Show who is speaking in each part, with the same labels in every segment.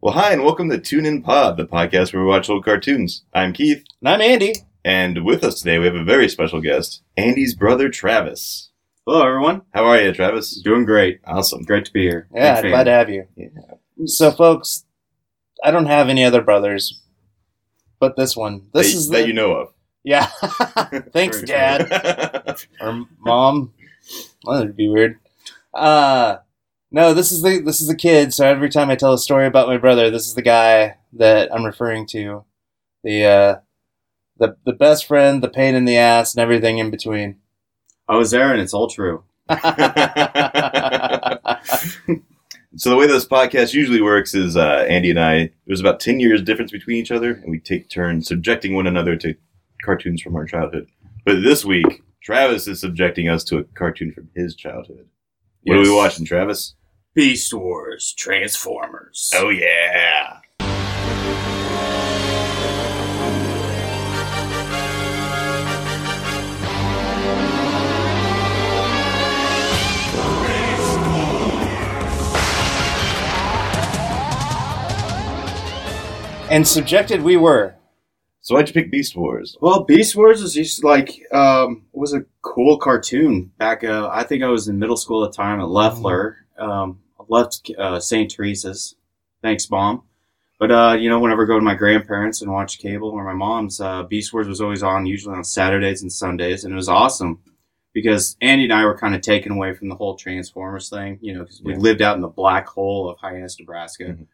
Speaker 1: Well, hi, and welcome to Tune In Pod, the podcast where we watch old cartoons. I'm Keith,
Speaker 2: And I'm Andy.
Speaker 1: and with us today we have a very special guest, Andy's brother Travis.
Speaker 3: Hello, everyone.
Speaker 1: How are you, Travis?
Speaker 3: Doing great.
Speaker 1: Awesome.
Speaker 3: Great to be here.
Speaker 2: Yeah,
Speaker 3: Big fan.
Speaker 2: glad to have you.
Speaker 1: Yeah.
Speaker 2: So, folks, I don't have any other brothers, but this one. This
Speaker 1: that,
Speaker 2: is
Speaker 1: that
Speaker 2: the,
Speaker 1: you know of.
Speaker 2: Yeah. Thanks, Dad or Mom. Well, that'd be weird. Uh no, this is the this is the kid. So every time I tell a story about my brother, this is the guy that I'm referring to. The uh, the the best friend, the pain in the ass, and everything in between.
Speaker 3: I was there, and it's all true.
Speaker 1: so the way this podcast usually works is uh, Andy and I. There's about ten years difference between each other, and we take turns subjecting one another to cartoons from our childhood. But this week, Travis is subjecting us to a cartoon from his childhood. What are we watching, Travis?
Speaker 3: Beast Wars, Transformers.
Speaker 1: Oh yeah.
Speaker 2: and subjected we were.
Speaker 1: So why'd you pick Beast Wars?
Speaker 3: Well, Beast Wars is just like um, was a cool cartoon back. Uh, I think I was in middle school at the time at Leffler. Um, I left uh, St. Teresa's. Thanks, mom. But uh, you know, whenever I go to my grandparents and watch cable or my mom's, uh, Beast Wars was always on, usually on Saturdays and Sundays, and it was awesome because Andy and I were kind of taken away from the whole Transformers thing. You know, because we
Speaker 1: Yeah.
Speaker 3: lived out in the black hole of Hyannis, Nebraska.
Speaker 1: Mhm.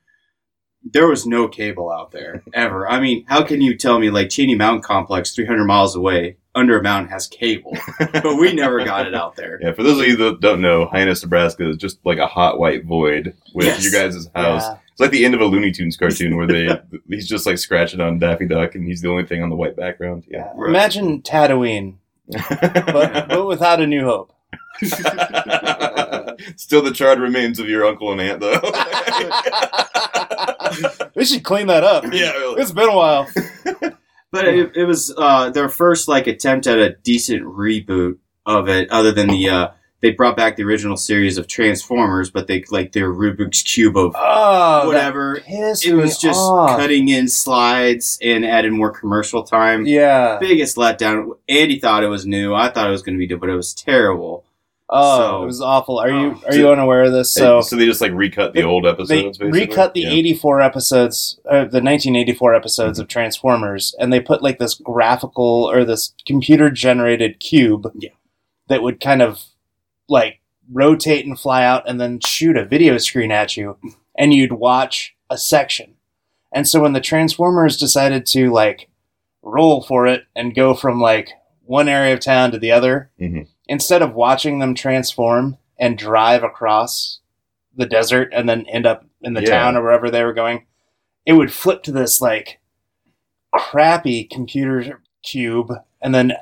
Speaker 3: There was no cable out there ever. I mean, how can you tell me like Cheyenne Mountain Complex, 300 miles away, under a mountain has cable, but we never got it out there.
Speaker 1: Yeah, for those of you that don't know, Hyannis, Nebraska is just like a hot white void with
Speaker 3: Yes.
Speaker 1: your guys' house.
Speaker 2: Yeah.
Speaker 1: It's like the end of a Looney Tunes cartoon where they he's just like scratching on Daffy Duck and he's the only thing on the white background. Yeah.
Speaker 3: Right.
Speaker 2: Imagine Tatooine, but but without a New Hope.
Speaker 1: Still the charred remains of your uncle and aunt though.
Speaker 2: We should clean that up.
Speaker 1: yeah, really.
Speaker 2: It's been a while.
Speaker 3: But it, it was uh, their first like attempt at a decent reboot of it, other than the uh, they brought back the original series of Transformers, but they like their Rubik's cube of
Speaker 2: Oh,
Speaker 3: whatever. It was just
Speaker 2: off.
Speaker 3: cutting in slides and added more commercial time.
Speaker 2: Yeah.
Speaker 3: Biggest letdown. Andy thought it was new. I thought it was going to be good, but it was terrible.
Speaker 2: Oh,
Speaker 3: So-
Speaker 2: it was awful. Are you
Speaker 3: Oh.
Speaker 2: are you unaware of this? So
Speaker 1: so they just like recut the
Speaker 2: They-
Speaker 1: old
Speaker 2: they
Speaker 1: episodes. basically?
Speaker 2: recut the
Speaker 1: Yeah.
Speaker 2: 84 episodes, uh, the 1984 episodes of Transformers, and they put like this graphical or this computer generated cube
Speaker 3: Yeah.
Speaker 2: that would kind of like rotate and fly out and then shoot a video screen at you, and you'd watch a section. And so when the Transformers decided to like roll for it and go from like one area of town to the other,
Speaker 1: Mhm.
Speaker 2: Instead of watching them transform and drive across the desert and then end up in the
Speaker 1: Yeah.
Speaker 2: town or wherever they were going, it would flip to this like crappy computer cube and then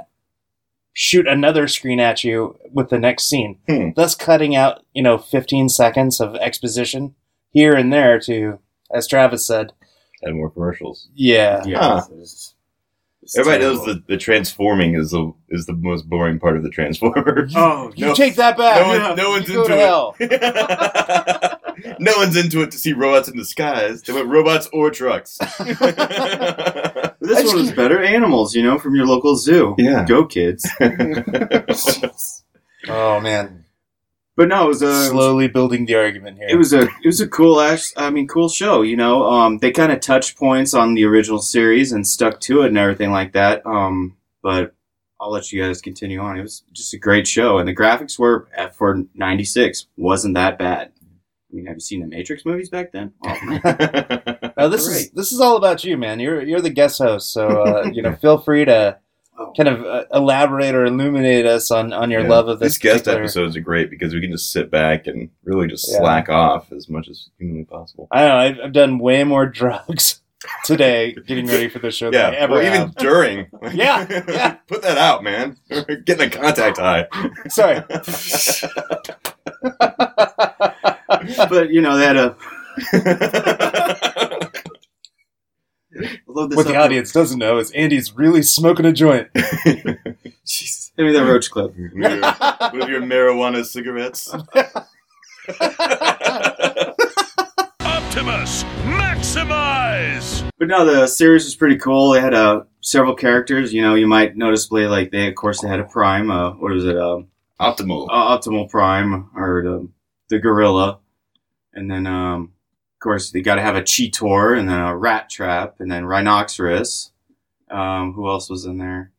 Speaker 2: shoot another screen at you with the next scene,
Speaker 1: Hmm.
Speaker 2: thus cutting out, you know, 15 seconds of exposition here and there to, as Travis said,
Speaker 1: and more commercials.
Speaker 2: yeah.
Speaker 3: Yeah.
Speaker 1: Huh.
Speaker 3: it was- it's
Speaker 1: Everybody
Speaker 3: terrible.
Speaker 1: knows the, the transforming is the is the most boring part of the Transformers.
Speaker 3: Oh,
Speaker 2: You
Speaker 1: No.
Speaker 2: take that back.
Speaker 1: no, one,
Speaker 3: yeah.
Speaker 1: no one's
Speaker 2: You go
Speaker 1: into
Speaker 2: to hell.
Speaker 1: it. no one's into it to see robots in disguise. They want robots or trucks.
Speaker 3: This one was better. Animals, you know, from your local zoo.
Speaker 1: Yeah.
Speaker 3: Go kids.
Speaker 2: Oh man,
Speaker 3: But no, it was a
Speaker 2: slowly building the argument here.
Speaker 3: it was a it was a cool I mean cool show, you know. Um they kind of touched points on the original series and stuck to it and everything like that. Um but I'll let you guys continue on. It was just a great show and the graphics were for 96 wasn't that bad. I mean, have you seen the Matrix movies back then? Oh.
Speaker 2: Now this is this is all about you, man. You're you're the guest host, so uh, you know, feel free to. Kind of uh, elaborate or illuminate us on on your
Speaker 1: Yeah.
Speaker 2: love of this
Speaker 1: These guest
Speaker 2: particular-
Speaker 1: episodes are great because we can just sit back and really just
Speaker 2: Yeah.
Speaker 1: slack off as much as humanly possible.
Speaker 2: I know. I've, I've done way more drugs today getting ready for this show
Speaker 1: Yeah,
Speaker 2: than I ever
Speaker 1: well, even
Speaker 2: have.
Speaker 1: during.
Speaker 2: Yeah, yeah.
Speaker 1: Put that out, man. Getting a contact high.
Speaker 2: Sorry.
Speaker 3: but you know, they had a load this
Speaker 2: what the
Speaker 3: up.
Speaker 2: audience doesn't know is Andy's really smoking a joint.
Speaker 3: Jesus. Give me that roach clip.
Speaker 1: With your, with your marijuana cigarettes.
Speaker 4: Optimus, Maximize!
Speaker 3: But no, the series was pretty cool. They had uh, several characters. You know, you might noticeably like they, of course, they had a Prime. Uh, what was it? Uh,
Speaker 1: Optimal.
Speaker 3: uh, Optimal Prime or the the Gorilla, and then um, of course they got to have a Cheetor and then a Rat Trap and then Rhinoceros. Um, who else was in there?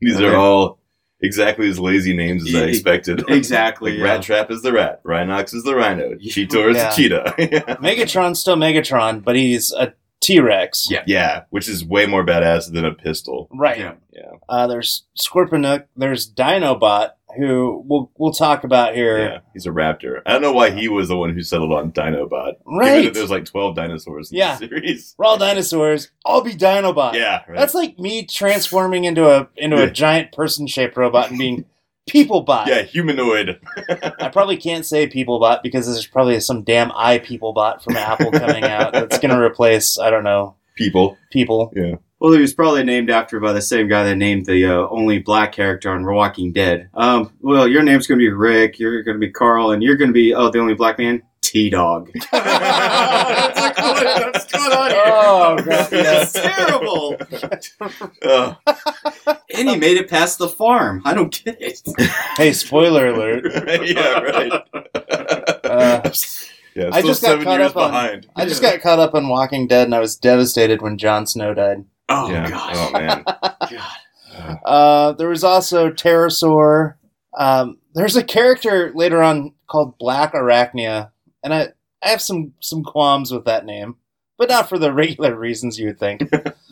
Speaker 1: These
Speaker 3: Okay.
Speaker 1: are all exactly as lazy names as I expected.
Speaker 3: Exactly.
Speaker 1: Like
Speaker 3: yeah.
Speaker 1: Rat Trap is the rat. Rhinox is the rhino. Cheetor is
Speaker 2: Yeah.
Speaker 1: the cheetah.
Speaker 2: Megatron's still Megatron, but he's a T Rex.
Speaker 3: Yeah.
Speaker 1: yeah, which is way more badass than a pistol.
Speaker 2: Right.
Speaker 3: Yeah.
Speaker 2: Uh, there's Scorponok. There's Dinobot, who we'll we'll talk about here.
Speaker 1: Yeah, he's a raptor. I don't know why he was the one who settled on Dinobot. Given
Speaker 2: Right.
Speaker 1: that there's like 12 dinosaurs in
Speaker 2: Yeah.
Speaker 1: the series.
Speaker 2: We're all dinosaurs. I'll be Dinobot.
Speaker 1: Yeah, right.
Speaker 2: That's like me transforming into a into a giant person shaped robot and being Peoplebot.
Speaker 1: yeah, humanoid.
Speaker 2: I probably can't say Peoplebot because there's probably some damn i Peoplebot from Apple coming out that's gonna replace I don't know
Speaker 1: People.
Speaker 2: people. Yeah.
Speaker 3: Well, he was probably named after by the same guy that named the uh, only black character on Walking Dead. Um, well, your name's going to be Rick, you're going to be Carl, and you're going to be, oh, the only black man? T Dog. What's going on here?
Speaker 2: Oh, God,
Speaker 3: That's terrible.
Speaker 1: Ugh.
Speaker 3: And he made it past the farm. I don't get it.
Speaker 2: Hey, spoiler alert.
Speaker 1: yeah, right.
Speaker 2: Uh,
Speaker 1: yeah,
Speaker 2: I just got
Speaker 1: seven
Speaker 2: caught
Speaker 1: years
Speaker 2: up on- I just got caught up on Walking Dead and I was devastated when Jon Snow died.
Speaker 3: Oh,
Speaker 1: yeah.
Speaker 3: gosh.
Speaker 1: Oh man.
Speaker 3: God.
Speaker 2: Uh, there was also Terrorsaur. Um, there's a character later on called Blackarachnia, and I, I have some some qualms with that name, but not for the regular reasons you would think.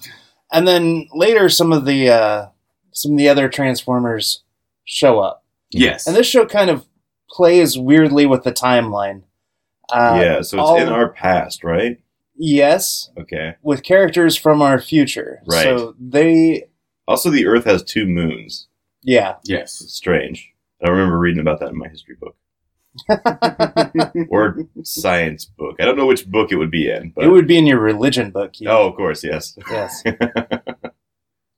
Speaker 2: and then later, some of the uh, some of the other Transformers show up,
Speaker 3: Yes.
Speaker 2: and this show kind of plays weirdly with the timeline. Uh,
Speaker 1: yeah, so it's
Speaker 2: all-
Speaker 1: in our past, right?
Speaker 2: yes,
Speaker 1: Okay.
Speaker 2: with characters from our future.
Speaker 1: Right.
Speaker 2: So they,
Speaker 1: Also, the Earth has two moons.
Speaker 2: yeah,
Speaker 3: yes.
Speaker 1: It's strange. I remember reading about that in my history book or science book. I don't know which book it would be in, but
Speaker 2: it would be in your religion book. Keith.
Speaker 1: oh, of course, yes.
Speaker 2: yes.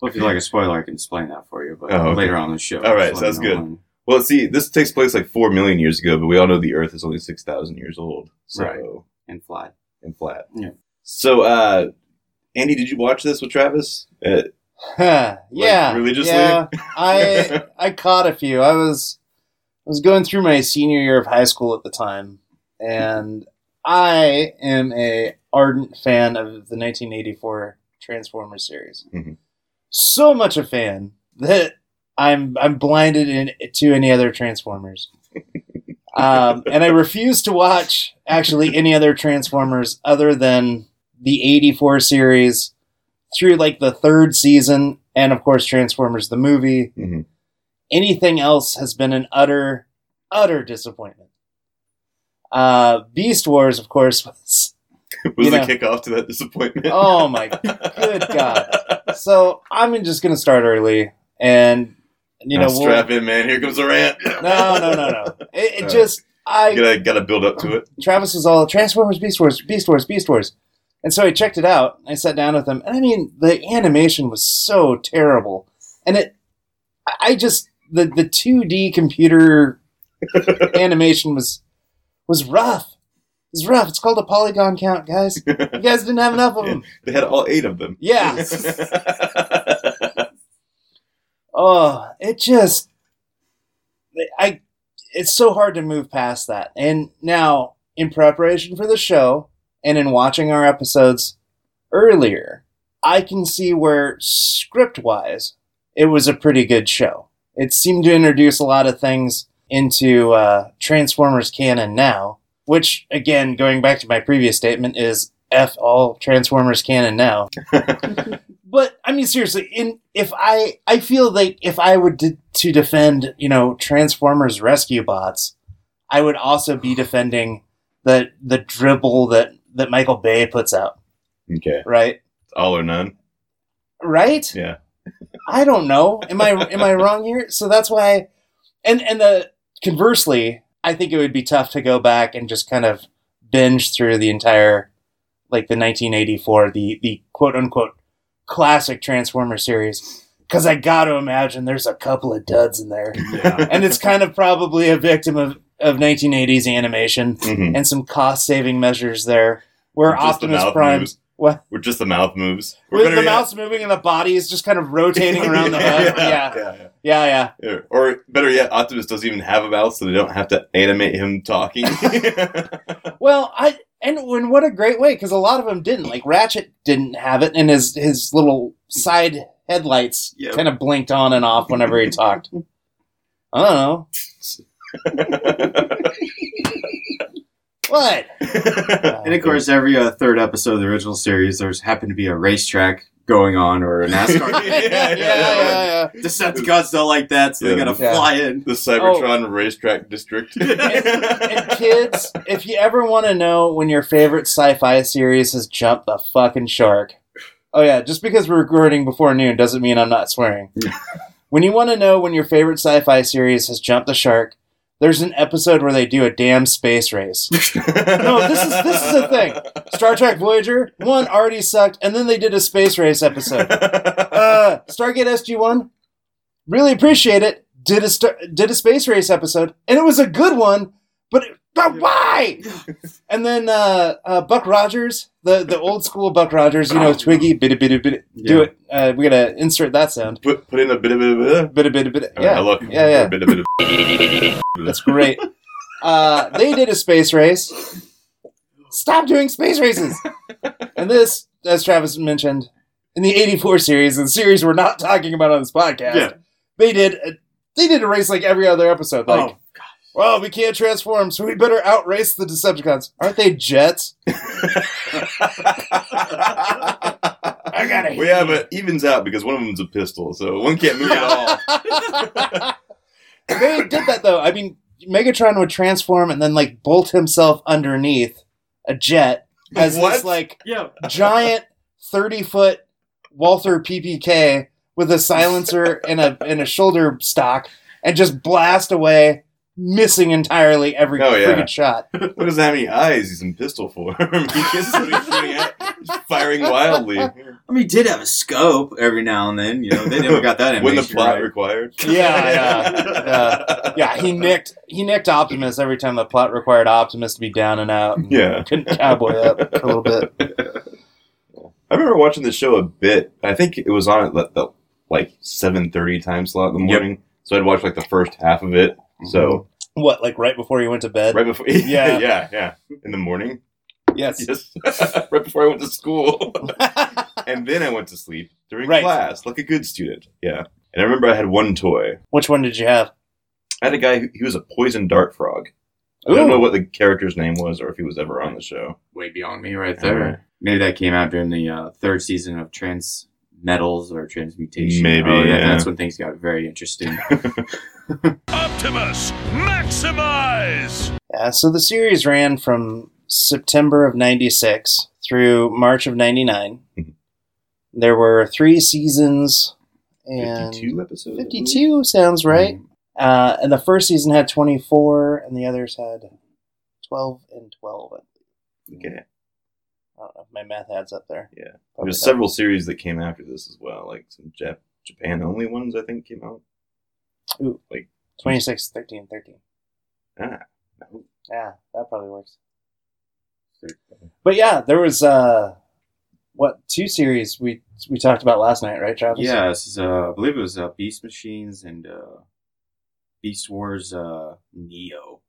Speaker 3: Well, if you'd like a spoiler, I can explain that for you, but
Speaker 1: Oh, okay.
Speaker 3: later on in the show.
Speaker 1: All right,
Speaker 3: Just let
Speaker 1: sounds good.
Speaker 3: when-
Speaker 1: Well, see, this takes place like four million years ago, but we all know the Earth is only six thousand years old. So
Speaker 3: Right. And flat.
Speaker 1: and flat.
Speaker 3: Yeah.
Speaker 1: So, uh, Andy, did you watch this with Travis? Uh,
Speaker 2: Huh, yeah,
Speaker 1: religiously?
Speaker 2: Yeah, I I caught a few. I was I was going through my senior year of high school at the time, and I am a ardent fan of the 1984 Transformers series.
Speaker 1: Mhm.
Speaker 2: So much a fan that I'm I'm blinded in, to any other Transformers. um, and I refuse to watch actually any other Transformers other than the 84 series through like the third season and of course Transformers the movie.
Speaker 1: Mhm.
Speaker 2: Anything else has been an utter utter disappointment. Uh Beast Wars of course was
Speaker 1: was the
Speaker 2: know.
Speaker 1: kickoff to that disappointment?
Speaker 2: Oh my good god. So I'm just going to start early and you know
Speaker 1: Now
Speaker 2: we'll,
Speaker 1: strap in, man. Here comes a rant.
Speaker 2: No, no, no, no. It, it just I
Speaker 1: gotta gotta build up to it.
Speaker 2: Travis was all Transformers, Beast Wars, Beast Wars, Beast Wars. And so I checked it out. I sat down with him, and I mean, the animation was so terrible, and it, I- just the the two D computer animation was was rough. It's rough. It's called a polygon count, guys. You guys didn't have enough of them.
Speaker 1: They had all eight of them.
Speaker 2: Yeah. Oh, it just I it's so hard to move past that. And now in preparation for the show and in watching our episodes earlier, I can see where script-wise it was a pretty good show. It seemed to introduce a lot of things into uh, Transformers canon now, which again, going back to my previous statement, is F all Transformers canon now. But I mean, seriously, in if I I feel like if I would de- to defend, you know, Transformers rescue bots, I would also be defending the the dribble that that Michael Bay puts out,
Speaker 1: okay.
Speaker 2: right?
Speaker 1: All or none.
Speaker 2: Right?
Speaker 1: Yeah.
Speaker 2: I don't know. Am I am I wrong here? So that's why, and and the conversely, I think it would be tough to go back and just kind of binge through the entire, like the 1984, the the quote unquote classic Transformer series, because I got to imagine there's a couple of duds in there,
Speaker 3: Yeah.
Speaker 2: and it's kind of probably a victim of of 1980s animation
Speaker 1: Mhm.
Speaker 2: and some cost saving measures there. where Optimus Prime.
Speaker 1: moves.
Speaker 2: What?
Speaker 1: Where just the mouth moves. Or
Speaker 2: With the
Speaker 1: yet-
Speaker 2: mouth's moving and the body is just kind of rotating around the head. Yeah.
Speaker 1: yeah, yeah.
Speaker 2: Yeah, yeah.
Speaker 1: Yeah. Or better yet, Optimus doesn't even have a mouth, so they don't have to animate him talking.
Speaker 2: Well, I and when what a great way because a lot of them didn't. Like Ratchet didn't have it, and his his little side headlights
Speaker 3: Yep.
Speaker 2: kind of blinked on and off whenever he talked. I don't know what.
Speaker 3: And of course, every uh, third episode of the original series, there's happened to be a racetrack going on or a NASCAR.
Speaker 2: yeah, yeah, yeah, yeah.
Speaker 3: Decepticons don't like that, so they
Speaker 1: Yeah.
Speaker 3: gotta
Speaker 2: Yeah.
Speaker 3: fly in.
Speaker 1: the Cybertron oh. racetrack district.
Speaker 2: And kids, if you ever want to know when your favorite sci-fi series has jumped the fucking shark, oh yeah, just because we're recording before noon doesn't mean I'm not swearing. when you want to know when your favorite sci-fi series has jumped the shark, there's an episode where they do a damn space race. No, this is this is the thing. Star Trek Voyager one already sucked, and then they did a space race episode. Uh, Stargate SG One, really appreciate it. Did a did a space race episode, and it was a good one. But, but why? And then uh, uh, Buck Rogers, the the old school Buck Rogers, you know, Twiki, bitty bitty bitty. Do it. Uh, we gotta insert that sound.
Speaker 1: put put in a bit of a bit of
Speaker 2: Bitty bitty bitty.
Speaker 1: yeah. I love
Speaker 2: yeah, yeah.
Speaker 1: Bit bit
Speaker 2: That's great. Uh, they did a space race. Stop doing space races. And this, as Travis mentioned, in the '84 series, the series we're not talking about on this podcast,
Speaker 3: Yeah.
Speaker 2: they did a, they did a race like every other episode. Like,
Speaker 3: Oh,
Speaker 2: well, we can't transform, so we better outrace the Decepticons. Aren't they jets? I gotta.
Speaker 1: Well, yeah, but evens out because one of them's a pistol, so one can't move at all.
Speaker 2: they did that though. I mean, Megatron would transform and then like bolt himself underneath a jet as
Speaker 1: What?
Speaker 2: this like
Speaker 3: yeah.
Speaker 2: giant thirty foot Walther PPK with a silencer and a and a shoulder stock and just blast away, missing entirely every
Speaker 1: Oh, yeah.
Speaker 2: friggin' shot.
Speaker 1: What does that many eyes? He's in pistol form. he gets he's shooting at. He's firing wildly.
Speaker 3: I mean, he did have a scope every now and then. You know, they never got that in.
Speaker 1: when the plot
Speaker 3: right.
Speaker 1: required.
Speaker 2: Yeah, yeah, yeah. Yeah, he nicked he nicked Optimus every time the plot required Optimus to be down and out. and
Speaker 1: Yeah.
Speaker 2: couldn't cowboy up a little bit.
Speaker 1: I remember watching the show a bit. I think it was on at the, the like seven thirty time slot in the
Speaker 3: Yep.
Speaker 1: morning. So I'd watch like the first half of it. So
Speaker 2: What, like right before you went to bed?
Speaker 1: right before,
Speaker 2: Yeah.
Speaker 1: yeah, yeah, yeah, in the morning,
Speaker 2: Yes.
Speaker 1: yes, right before I went to school, and then I went to sleep during
Speaker 2: Right.
Speaker 1: class, like a good student. Yeah, and I remember I had one toy.
Speaker 2: Which one did you have?
Speaker 1: I had a guy who he was a poison dart frog. I don't know what the character's name was or if he was ever on the show.
Speaker 3: Way beyond me, right there. Maybe that came out during the uh, third season of Trans Metals or Transmutation.
Speaker 1: Maybe,
Speaker 3: Oh,
Speaker 1: yeah.
Speaker 3: That's when things got very interesting.
Speaker 4: Optimus, maximize!
Speaker 2: Yeah, so the series ran from September of 96 through March of 99.
Speaker 1: Mhm.
Speaker 2: there were three seasons and
Speaker 1: Fifty-two episodes.
Speaker 2: 52 sounds right. Uh, and the first season had 24 and the others had 12 and 12.
Speaker 1: Okay.
Speaker 2: I don't know if my math adds up there.
Speaker 1: Yeah.
Speaker 2: Probably
Speaker 1: There's
Speaker 2: not.
Speaker 1: several series that came after this as well, like some Jap- Japan only ones I think came out.
Speaker 2: 26, 13, 13.
Speaker 1: Ah,
Speaker 2: Yeah, that probably works. But yeah, there was uh what two series we we talked about last night, right, Travis?
Speaker 3: yeah, this is, uh, I believe it was uh, Beast Machines and uh, Beast Wars uh, Neo.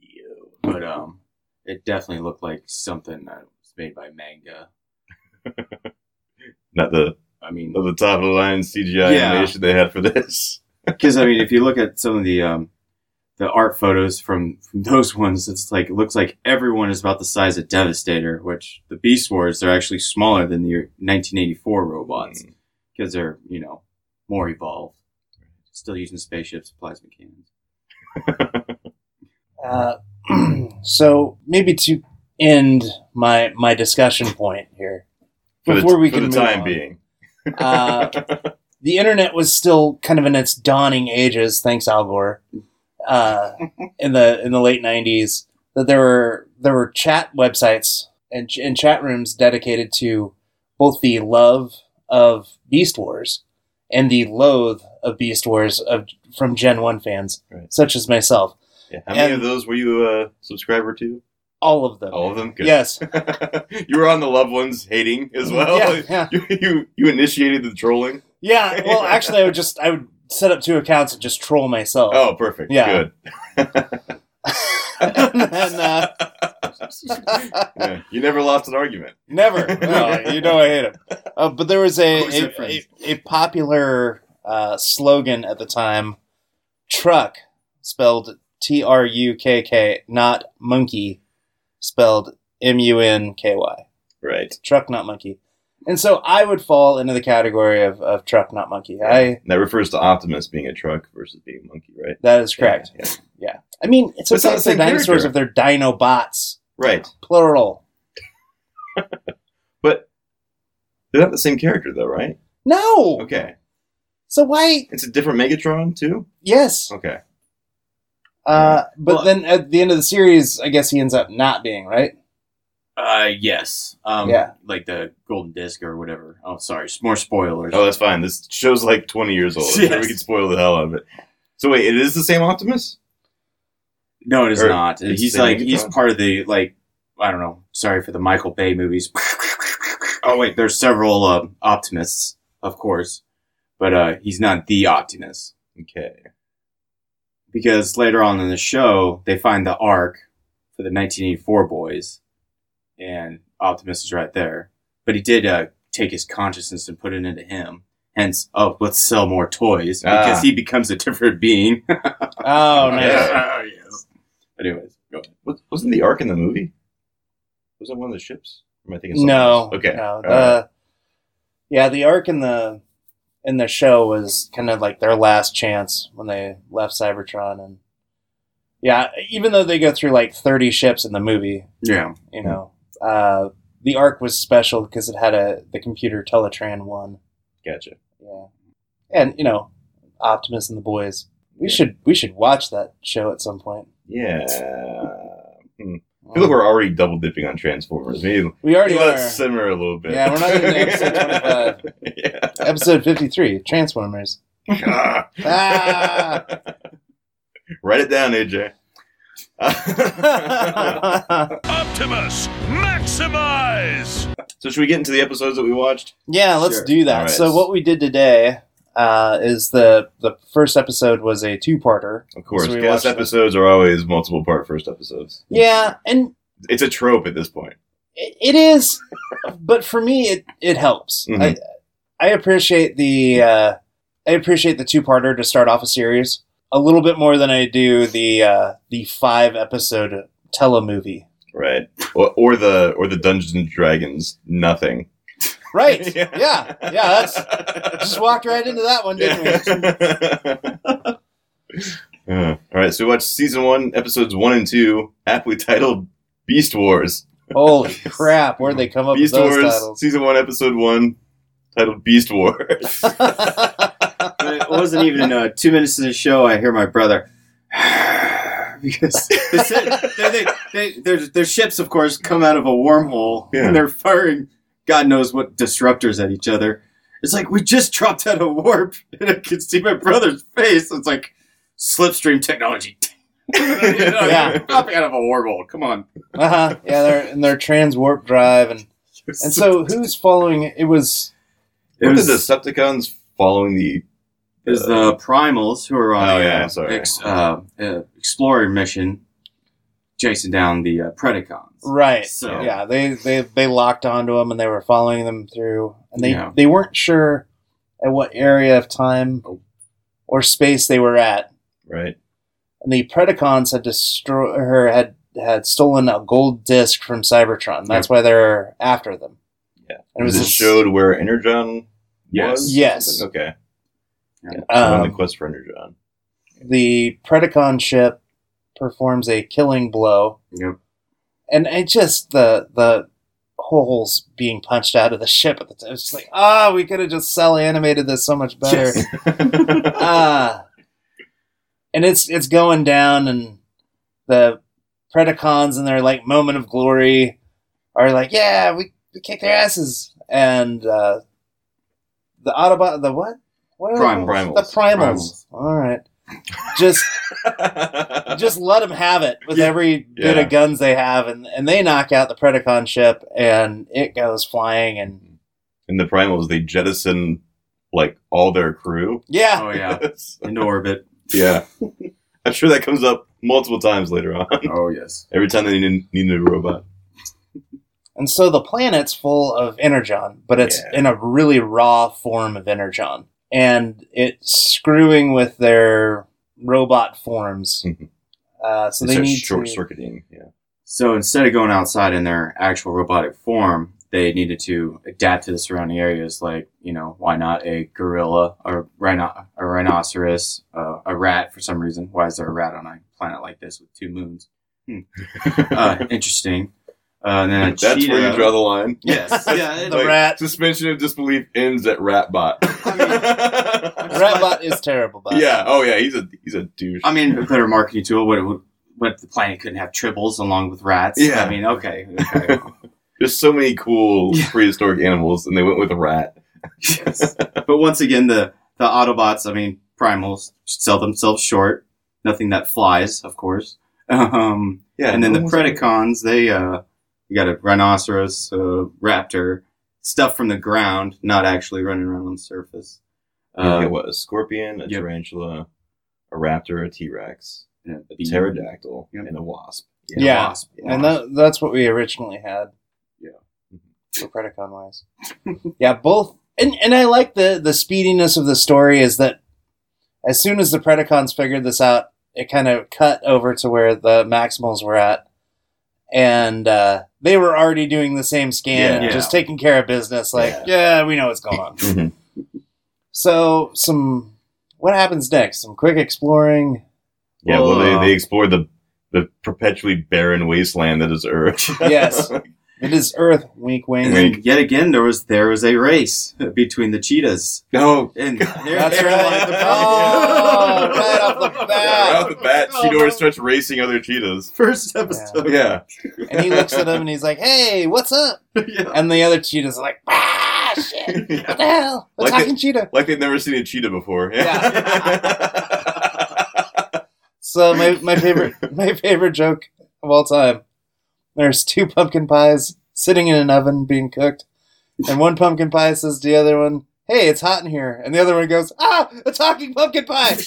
Speaker 3: Neo. But um, it definitely looked like something that was made by manga.
Speaker 1: not the
Speaker 3: I mean,
Speaker 1: not the top of the line CGI
Speaker 3: Yeah.
Speaker 1: animation they had for this.
Speaker 3: Because I mean, if you look at some of the um, the art photos from, from those ones, it's like it looks like everyone is about the size of Devastator. Which the Beast Wars they're actually smaller than the 1984 robots because they're you know more evolved, still using spaceships, plasma cannons.
Speaker 2: Uh, so maybe to end my my discussion point here
Speaker 1: For the,
Speaker 2: before we
Speaker 1: for
Speaker 2: can
Speaker 1: the
Speaker 2: move
Speaker 1: time
Speaker 2: on.
Speaker 1: being.
Speaker 2: Uh, the internet was still kind of in its dawning ages, thanks Al Gore, uh, in the in the late '90s. That there were there were chat websites and, ch- and chat rooms dedicated to both the love of Beast Wars and the loathe of Beast Wars of from Gen One fans,
Speaker 1: Right.
Speaker 2: such as myself.
Speaker 1: yeah. How many
Speaker 2: and-
Speaker 1: of those were you a subscriber to?
Speaker 2: All of them.
Speaker 1: All of them. Good.
Speaker 2: Yes.
Speaker 1: you were on the loved ones hating as well.
Speaker 2: Yeah, yeah.
Speaker 1: You, you you initiated the trolling.
Speaker 2: Yeah. Well, actually, I would just I would set up two accounts and just troll myself.
Speaker 1: Oh, perfect.
Speaker 2: Yeah.
Speaker 1: Good.
Speaker 2: and then, uh,
Speaker 1: Yeah, You never lost an argument.
Speaker 2: never. No, you know I hate him. Uh, but there was a
Speaker 3: Of course they're
Speaker 2: a, a, a popular uh, slogan at the time: "Truck," spelled T R U K K, not monkey, spelled M U N K Y.
Speaker 1: Right.
Speaker 2: Truck, not monkey. And so I would fall into the category of, of truck, not monkey. I
Speaker 1: That refers to Optimus being a truck versus being a monkey, right?
Speaker 2: that is correct.
Speaker 1: Yeah, yeah.
Speaker 2: I mean, it's
Speaker 1: But it's
Speaker 2: okay
Speaker 1: not
Speaker 2: if
Speaker 1: the
Speaker 2: they're
Speaker 1: same
Speaker 2: dinosaurs
Speaker 1: character.
Speaker 2: if they're Dinobots,
Speaker 1: Right.
Speaker 2: plural.
Speaker 1: But they're not the same character, though, right?
Speaker 2: No.
Speaker 1: Okay.
Speaker 2: So why?
Speaker 1: It's a different Megatron, too?
Speaker 2: Yes.
Speaker 1: Okay.
Speaker 2: Uh, but
Speaker 3: Well-
Speaker 2: then at the end of the series, I guess he ends up not being right.
Speaker 3: Uh, yes. Um,
Speaker 2: Yeah.
Speaker 3: Like the golden disc or whatever. Oh, sorry. More spoilers.
Speaker 1: Oh, that's fine. This show's like 20 years old.
Speaker 3: Yes.
Speaker 1: We can spoil the hell out of it. So, wait, it is the same Optimus?
Speaker 3: no, it is
Speaker 1: Or
Speaker 3: not. He's like
Speaker 1: Megatron?
Speaker 3: he's part of the like I don't know. Sorry for the Michael Bay movies. oh wait, there's several um, Optimists, of course, but uh, he's not the Optimus
Speaker 1: Okay.
Speaker 3: because later on in the show they find the Ark for the 1984 boys, and Optimus is right there. But he did uh, take his consciousness and put it into him. Hence, oh, let's sell more toys because
Speaker 1: Ah.
Speaker 3: he becomes a different being.
Speaker 2: Oh, nice.
Speaker 1: Yeah.
Speaker 3: Oh, yes. Anyways, go ahead.
Speaker 1: Wa- Wasn't the Ark in the movie? Was it one of the ships? Or am I thinking
Speaker 2: No.
Speaker 1: else? Okay.
Speaker 2: No. The,
Speaker 1: right.
Speaker 2: Yeah, the Ark in the in the show was kind of like their last chance when they left Cybertron, and yeah, even though they go through like thirty ships in the movie,
Speaker 3: Yeah.
Speaker 2: you know, uh, the Ark was special because it had a the computer Teletraan one.
Speaker 1: Gotcha.
Speaker 2: Yeah, and you know, Optimus and the boys. We
Speaker 1: Yeah.
Speaker 2: should we should watch that show at some point.
Speaker 1: Yeah. Hmm. I feel like we're already double dipping on Transformers. Maybe
Speaker 2: we already
Speaker 1: let it simmer a little bit.
Speaker 2: Yeah, we're not even episode 25.
Speaker 1: yeah.
Speaker 2: Episode fifty three, Transformers. Ah.
Speaker 1: Write it down, AJ.
Speaker 4: Optimus, maximize!
Speaker 1: so should we get into the episodes that we watched?
Speaker 2: Yeah, let's
Speaker 3: Sure.
Speaker 2: do that.
Speaker 1: All right.
Speaker 2: So what we did today uh, is the the first episode was a two parter.
Speaker 1: Of course,
Speaker 2: So we
Speaker 1: guest
Speaker 2: watched them.
Speaker 1: episodes are always multiple part first episodes.
Speaker 2: Yeah, and
Speaker 1: It's a trope at this point.
Speaker 2: it, it is, but for me, it it helps.
Speaker 1: Mhm.
Speaker 2: I I appreciate the uh, I appreciate the two parter to start off a series a little bit more than I do the uh, the five episode telemovie.
Speaker 1: Right. Or, or the or the Dungeons and Dragons nothing.
Speaker 2: Right? yeah, yeah. That's just walked right into that one, didn't we?
Speaker 1: All right, so we watched season one, episodes one and two, aptly titled Beast Wars.
Speaker 2: Holy crap! Where'd they come up
Speaker 1: Beast
Speaker 2: with those
Speaker 1: Wars,
Speaker 2: titles?
Speaker 1: season one, episode one, titled Beast Wars.
Speaker 3: But it wasn't even uh, two minutes into the show. I hear my brother because they said they, they, they, their their ships, of course, come out of a wormhole
Speaker 1: Yeah.
Speaker 3: and they're firing God knows what disruptors at each other. It's like we just dropped out of warp, and I can see my brother's face. It's like slipstream technology. You know,
Speaker 2: Yeah.
Speaker 3: dropping out of a wormhole. Come on.
Speaker 2: Uh-huh. Yeah, they're in their trans warp drive and and so who's following it was
Speaker 3: it
Speaker 1: Were
Speaker 3: was,
Speaker 1: the Decepticons following the?
Speaker 3: It was the primals who are on
Speaker 1: Oh,
Speaker 3: a
Speaker 1: yeah,
Speaker 3: uh,
Speaker 1: sorry.
Speaker 3: ex, uh, uh, explorer mission, chasing down the uh, Predacons.
Speaker 2: right.
Speaker 3: So
Speaker 2: Yeah, they, they they locked onto them and they were following them through and they
Speaker 3: Yeah.
Speaker 2: they weren't sure at what area of time or space they were at.
Speaker 1: Right.
Speaker 2: And the Predacons had destroyed her had had stolen a gold disc from Cybertron. That's why they're after them.
Speaker 1: Yeah.
Speaker 2: And it
Speaker 1: was
Speaker 2: was
Speaker 1: it showed where Energon
Speaker 3: Yes.
Speaker 1: was?
Speaker 2: Yes.
Speaker 1: Something? Okay.
Speaker 3: Yeah.
Speaker 1: So on the
Speaker 2: Um,
Speaker 1: quest for Energon.
Speaker 2: the Predacon ship performs a killing blow
Speaker 3: Yep.
Speaker 2: and it just the the holes being punched out of the ship at the time. It's just like, ah, we could have just cell animated this so much better.
Speaker 3: Yes.
Speaker 2: Ah, and it's it's going down, and the Predacons in their like moment of glory are like, yeah, we, we kicked their asses, and uh, the Autobot, the what? What are they
Speaker 3: Primals.
Speaker 2: The primals.
Speaker 3: Primals.
Speaker 2: All right. just just let them have it with
Speaker 1: Yeah.
Speaker 2: every bit
Speaker 1: Yeah.
Speaker 2: of guns they have, and and they knock out the Predacon ship, and it goes flying, and
Speaker 1: In the primals, they jettison like all their crew.
Speaker 2: yeah,
Speaker 3: Oh yeah, into orbit.
Speaker 1: yeah. I'm sure that comes up multiple times later on.
Speaker 3: Oh yes.
Speaker 1: Every time they need, need a robot.
Speaker 2: and so the planet's full of energon, but it's
Speaker 1: Yeah.
Speaker 2: in a really raw form of energon, and it's screwing with their robot forms. Uh, so
Speaker 1: They
Speaker 2: they need
Speaker 1: short
Speaker 2: to.
Speaker 1: circuiting. Yeah.
Speaker 3: So instead of going outside in their actual robotic form, they needed to adapt to the surrounding areas. Like, you know, why not a gorilla, or rhino- a rhinoceros, uh, a rat for some reason? Why is there a rat on a planet like this with two moons? Hmm. Uh, interesting. Uh, and then a
Speaker 1: That's where you draw the line.
Speaker 3: Yes. Yeah.
Speaker 2: The rat.
Speaker 1: Suspension of disbelief ends at Ratbot.
Speaker 2: Ratbot is terrible, but
Speaker 1: yeah. Oh yeah. He's a he's a douche.
Speaker 3: I mean, a better marketing tool. What it would, what the planet couldn't have tribbles along with rats.
Speaker 1: Yeah.
Speaker 3: I mean, okay. okay.
Speaker 1: There's so many cool
Speaker 3: Yeah.
Speaker 1: prehistoric animals, and they went with a rat.
Speaker 3: yes. But once again, the the Autobots, I mean, primals, sell themselves short. Nothing that flies, of course. Um,
Speaker 1: Yeah.
Speaker 3: and then the
Speaker 1: no one's-
Speaker 3: Predacons, they uh, you got a rhinoceros, a raptor, stuff from the ground, not actually running around on the surface.
Speaker 1: Yeah,
Speaker 3: Uh,
Speaker 1: what? A scorpion, a
Speaker 3: Yep.
Speaker 1: tarantula, a raptor, a T Rex,
Speaker 3: yeah,
Speaker 1: a
Speaker 3: bee-
Speaker 1: pterodactyl,
Speaker 3: Yep.
Speaker 1: and a wasp.
Speaker 2: Yeah.
Speaker 3: wasp,
Speaker 2: and
Speaker 3: wasp.
Speaker 2: tha- that's what we originally had.
Speaker 3: Yeah.
Speaker 2: For Predacon wise. yeah, both and and I like the the speediness of the story is that as soon as the Predacons figured this out, it kind of cut over to where the Maximals were at. And uh, they were already doing the same scan and
Speaker 3: Yeah.
Speaker 2: just taking care of business. Like,
Speaker 1: Yeah.
Speaker 2: yeah, we know what's going on.
Speaker 1: Mhm.
Speaker 2: So, some what happens next? Some quick exploring.
Speaker 1: Yeah. Well, they,
Speaker 3: Oh.
Speaker 1: they explored the the perpetually barren wasteland that is Earth.
Speaker 2: Yes. It is Earth, wink, wink.
Speaker 3: And yet again, there was there was a race between the cheetahs,
Speaker 1: no.
Speaker 3: and
Speaker 2: That's
Speaker 3: they're
Speaker 2: right.
Speaker 3: the
Speaker 2: Oh, right off the bat, Right
Speaker 1: off the bat,
Speaker 3: Oh,
Speaker 1: Cheetor starts racing other cheetahs.
Speaker 3: first episode.
Speaker 1: Yeah.
Speaker 2: And he looks at him and he's like, "Hey, what's up?"
Speaker 3: Yeah.
Speaker 2: And the other cheetahs are like, "Ah, shit! What the hell? A
Speaker 1: Like
Speaker 2: talking cheetah."
Speaker 1: Like they've never seen a cheetah before. Yeah.
Speaker 2: so my, my favorite my favorite joke of all time. There's two pumpkin pies sitting in an oven being cooked, and one pumpkin pie says to the other one, "Hey, it's hot in here," and the other one goes, "Ah, a talking pumpkin pie."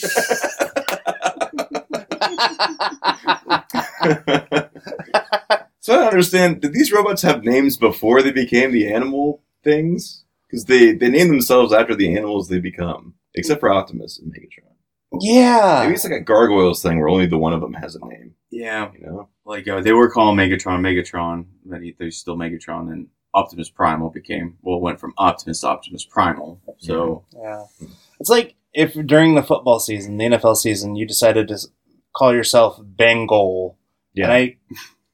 Speaker 1: so I don't understand. Did these robots have names before they became the animal things? Because they, they name themselves after the animals they become, except for Optimus and Megatron.
Speaker 2: yeah,
Speaker 1: Maybe it's like a gargoyles thing where only the one of them has a name.
Speaker 3: yeah,
Speaker 1: You know?
Speaker 3: Like uh, they were calling Megatron Megatron, but he, they're still Megatron. And Optimus Primal became well, went from Optimus to Optimus Primal. So
Speaker 2: Yeah. It's like if during the football season, the NFL season, you decided to call yourself Bengal.
Speaker 1: Yeah.
Speaker 2: And I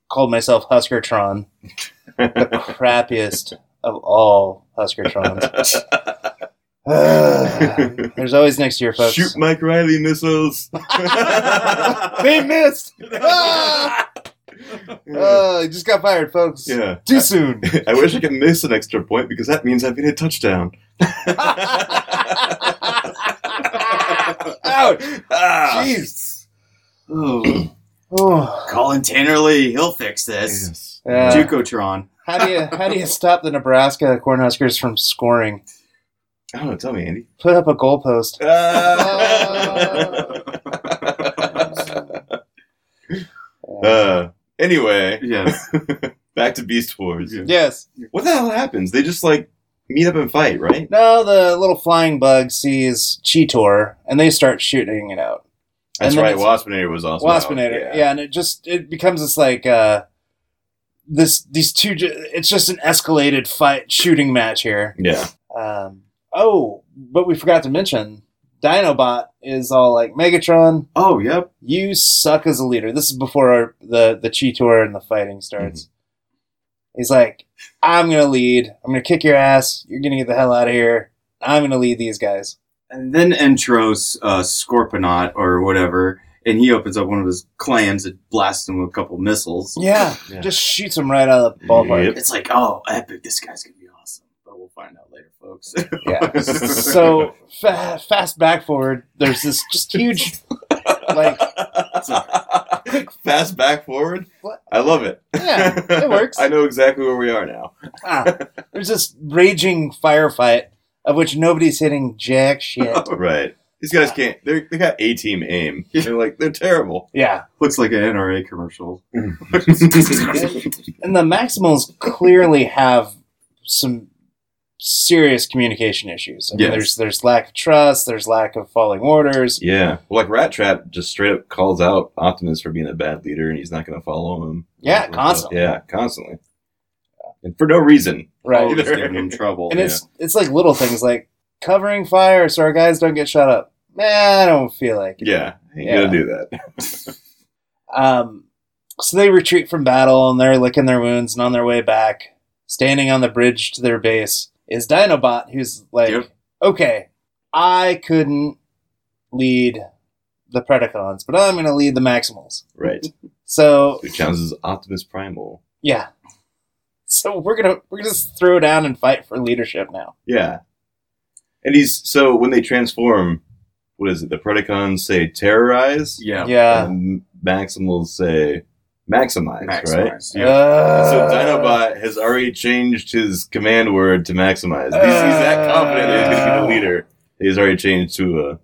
Speaker 2: called myself Huskertron. the crappiest of all Huskertrons. There's always next year, folks.
Speaker 1: Shoot Mike Riley missiles.
Speaker 2: they missed! Ah! Oh, he just got fired, folks.
Speaker 1: yeah.
Speaker 2: Too soon.
Speaker 1: I wish I could miss an extra point because that means I've hit a touchdown.
Speaker 2: Ouch!
Speaker 1: Ah.
Speaker 2: Jeez.
Speaker 3: oh,
Speaker 2: Oh.
Speaker 3: Colin Tannerly, he'll fix this.
Speaker 1: Yes.
Speaker 2: Yeah.
Speaker 3: Jukotron.
Speaker 2: How do you how do you stop the Nebraska Cornhuskers from scoring?
Speaker 1: I don't know. Tell me, Andy.
Speaker 2: Put up a goalpost.
Speaker 1: uh, anyway,
Speaker 3: Yes.
Speaker 1: back to Beast Wars.
Speaker 3: Yeah.
Speaker 2: Yes.
Speaker 1: What the hell happens? They just like meet up and fight, right?
Speaker 2: No, the little flying bug sees Cheetor and they start shooting it out.
Speaker 1: That's
Speaker 2: And
Speaker 1: right.
Speaker 2: it's-
Speaker 1: Waspinator was also out.
Speaker 2: Waspinator. Yeah. and it just it becomes this like uh this these two it's just an escalated fight shooting match here.
Speaker 1: Yeah.
Speaker 2: Um oh, but we forgot to mention Dinobot is all like Megatron,
Speaker 3: Oh, yep.
Speaker 2: you suck as a leader. This is before our, the the Cheetor and the fighting starts. He's like, I'm gonna lead. I'm gonna kick your ass. You're gonna get the hell out of here. I'm gonna lead these guys.
Speaker 3: And then intros uh, Scorponok or whatever, and he opens up one of his clams and blasts him with a couple missiles.
Speaker 2: Yeah,
Speaker 1: Yeah.
Speaker 2: just shoots him right out of the ballpark.
Speaker 1: Yep.
Speaker 3: It's like, oh, epic! This guy's gonna be awesome. But we'll find out later, folks.
Speaker 2: Yeah. so fa- fast back forward. There's this just huge Like,
Speaker 1: fast back forward.
Speaker 2: What?
Speaker 1: I love it.
Speaker 2: Yeah, it works.
Speaker 1: I know exactly where we are now.
Speaker 2: ah, there's this raging firefight of which nobody's hitting jack shit.
Speaker 1: Right. These guys can't. They they got a team aim. They're like they're terrible.
Speaker 2: Yeah,
Speaker 3: Looks like an NRA commercial.
Speaker 2: and the Maximals clearly have some serious communication issues. I mean,
Speaker 3: Yes.
Speaker 2: there's there's lack of trust, there's lack of following orders.
Speaker 1: Yeah. Well, like Rat Trap just straight up calls out Optimus for being a bad leader, and he's not going to follow him.
Speaker 2: Yeah, constantly.
Speaker 1: Yeah, constantly. And for no reason.
Speaker 2: Right.
Speaker 3: Always
Speaker 1: Either.
Speaker 3: giving him trouble.
Speaker 2: And it's it's like little things like covering fire so our guys don't get shot up. Nah, I don't feel like it.
Speaker 1: Yeah. Ain't
Speaker 2: Yeah.
Speaker 1: gonna do that.
Speaker 2: Um, so they retreat from battle and they're licking their wounds and on their way back, standing on the bridge to their base, is Dinobot, who's like,
Speaker 3: Yep.
Speaker 2: okay, I couldn't lead the Predacons, but I'm going to lead the Maximals.
Speaker 1: right.
Speaker 2: So
Speaker 1: Who challenges Optimus Primal?
Speaker 2: yeah, so we're gonna we're gonna just throw down and fight for leadership now.
Speaker 1: Yeah. And he's so when they transform, what is it? The Predacons say terrorize.
Speaker 3: yeah.
Speaker 2: Yeah.
Speaker 1: And Maximals say maximize, right?
Speaker 3: Yeah.
Speaker 2: Uh,
Speaker 1: So Dinobot has already changed his command word to maximize. He's, he's that confident that he's going to be the leader. He's already changed to a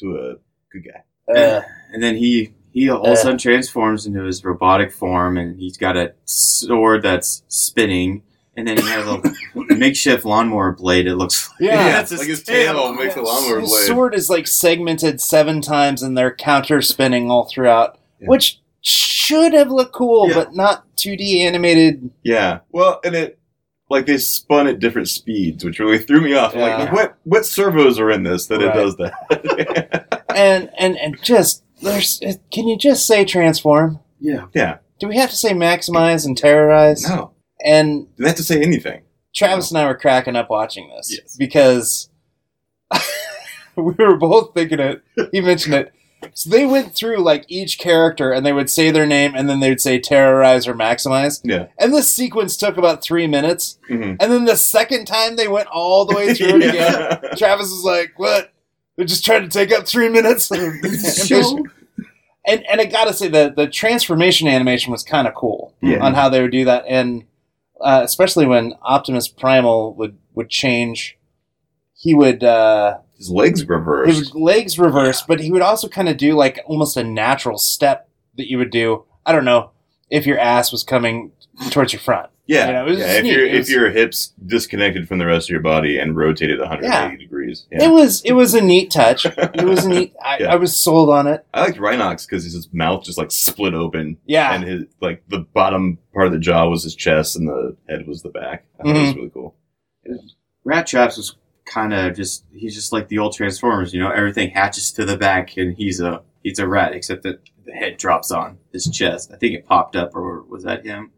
Speaker 1: to a good guy.
Speaker 2: uh,
Speaker 3: and then he he all of a sudden transforms into his robotic form, and he's got a sword that's spinning, and then he has a makeshift lawnmower blade. It looks like
Speaker 2: Yeah.
Speaker 3: that's
Speaker 1: like his tail makes a lawnmower
Speaker 2: His
Speaker 1: blade.
Speaker 2: sword is like segmented seven times and they're counter spinning all throughout,
Speaker 1: Yeah.
Speaker 2: which should have looked cool,
Speaker 3: Yeah.
Speaker 2: but not 2D animated.
Speaker 1: Yeah. Well, and it like they spun at different speeds, which really threw me off.
Speaker 2: Yeah.
Speaker 1: Like, what what servos are in this that
Speaker 2: Right.
Speaker 1: it does that?
Speaker 2: And and and just there's can you just say transform?
Speaker 3: yeah.
Speaker 1: yeah.
Speaker 2: Do we have to say maximize and terrorize?
Speaker 1: No.
Speaker 2: And
Speaker 1: Didn't have to say anything.
Speaker 2: Travis and I were cracking up watching this
Speaker 1: Yes.
Speaker 2: because we were both thinking it. He mentioned it. So they went through like each character and they would say their name and then they would say terrorize or maximize.
Speaker 1: Yeah.
Speaker 2: And this sequence took about three minutes.
Speaker 1: Mhm.
Speaker 2: And then the second time they went all the way through it again, Travis was like, "What? They're just trying to take up three minutes." and and I gotta say the the transformation animation was kind of cool
Speaker 1: Yeah.
Speaker 2: on how they would do that, and uh, especially when Optimus Primal would would change, he would uh,
Speaker 1: His legs reversed.
Speaker 2: his legs reverse, but he would also kind of do like almost a natural step that you would do. I don't know if your ass was coming towards your front.
Speaker 1: Yeah,
Speaker 2: You know, it was
Speaker 1: yeah. If
Speaker 2: neat.
Speaker 1: your
Speaker 2: It
Speaker 1: if
Speaker 2: was-
Speaker 1: your hips disconnected from the rest of your body and rotated 180
Speaker 2: Yeah.
Speaker 1: degrees.
Speaker 2: It was it was a neat touch. It was a neat. I,
Speaker 1: Yeah.
Speaker 2: I was sold on it.
Speaker 1: I liked Rhinox because his mouth just like split open,
Speaker 2: Yeah,
Speaker 1: and his like the bottom part of the jaw was his chest, and the head was the back. I thought it was
Speaker 2: mm-hmm.
Speaker 1: really cool.
Speaker 3: Rat Traps was kind of just he's just like the old Transformers, you know, everything hatches to the back and he's a he's a rat except that the head drops on his chest. I think it popped up or was that him?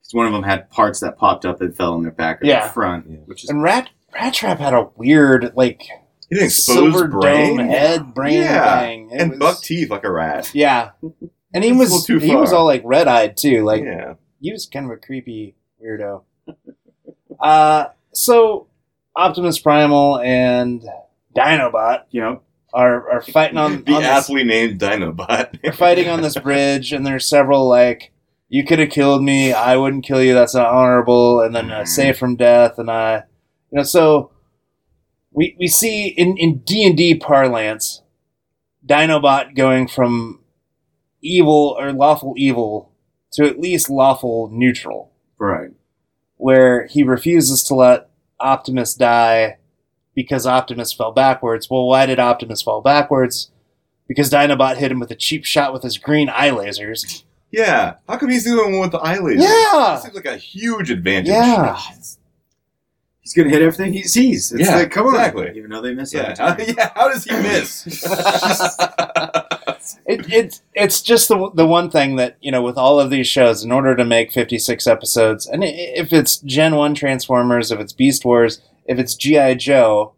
Speaker 3: Because one of them had parts that popped up and fell on their back or
Speaker 2: Yeah.
Speaker 3: their front,
Speaker 1: Yeah.
Speaker 3: which is
Speaker 2: and Rat Rat Trap had a weird like
Speaker 1: an exposed
Speaker 2: silver
Speaker 1: brain
Speaker 2: dome head brain
Speaker 1: Yeah.
Speaker 2: thing, It
Speaker 1: and
Speaker 2: was-
Speaker 1: buck teeth like a rat.
Speaker 2: Yeah, and he was
Speaker 1: little too
Speaker 2: he was all like red eyed too. Like
Speaker 1: yeah,
Speaker 2: he was kind of a creepy weirdo. uh, so Optimus Primal and Dinobot
Speaker 3: you know
Speaker 2: are are fighting on,
Speaker 1: the
Speaker 2: on this,
Speaker 1: aptly named Dinobot.
Speaker 2: they're fighting on this bridge, and there's several like you could have killed me, I wouldn't kill you. That's not honorable. And then uh, safe from death, and I, you know, so we we see in in D and D parlance, Dinobot going from evil or lawful evil to at least lawful neutral,
Speaker 3: right.
Speaker 2: where he refuses to let Optimus die because Optimus fell backwards. Well, why did Optimus fall backwards? Because Dinobot hit him with a cheap shot with his green eye lasers.
Speaker 1: yeah, how come he's the only one with the eye lasers?
Speaker 2: Yeah.
Speaker 1: that seems like a huge advantage.
Speaker 2: Yeah.
Speaker 3: He's gonna hit everything he sees. It's
Speaker 1: Yeah,
Speaker 3: like, come on,
Speaker 1: exactly.
Speaker 3: even though they miss
Speaker 1: yeah.
Speaker 3: it.
Speaker 1: How, yeah. How does he miss?
Speaker 2: It, it's it's just the the one thing that you know with all of these shows, in order to make fifty six episodes, and if it's Gen One Transformers, if it's Beast Wars, if it's GI Joe,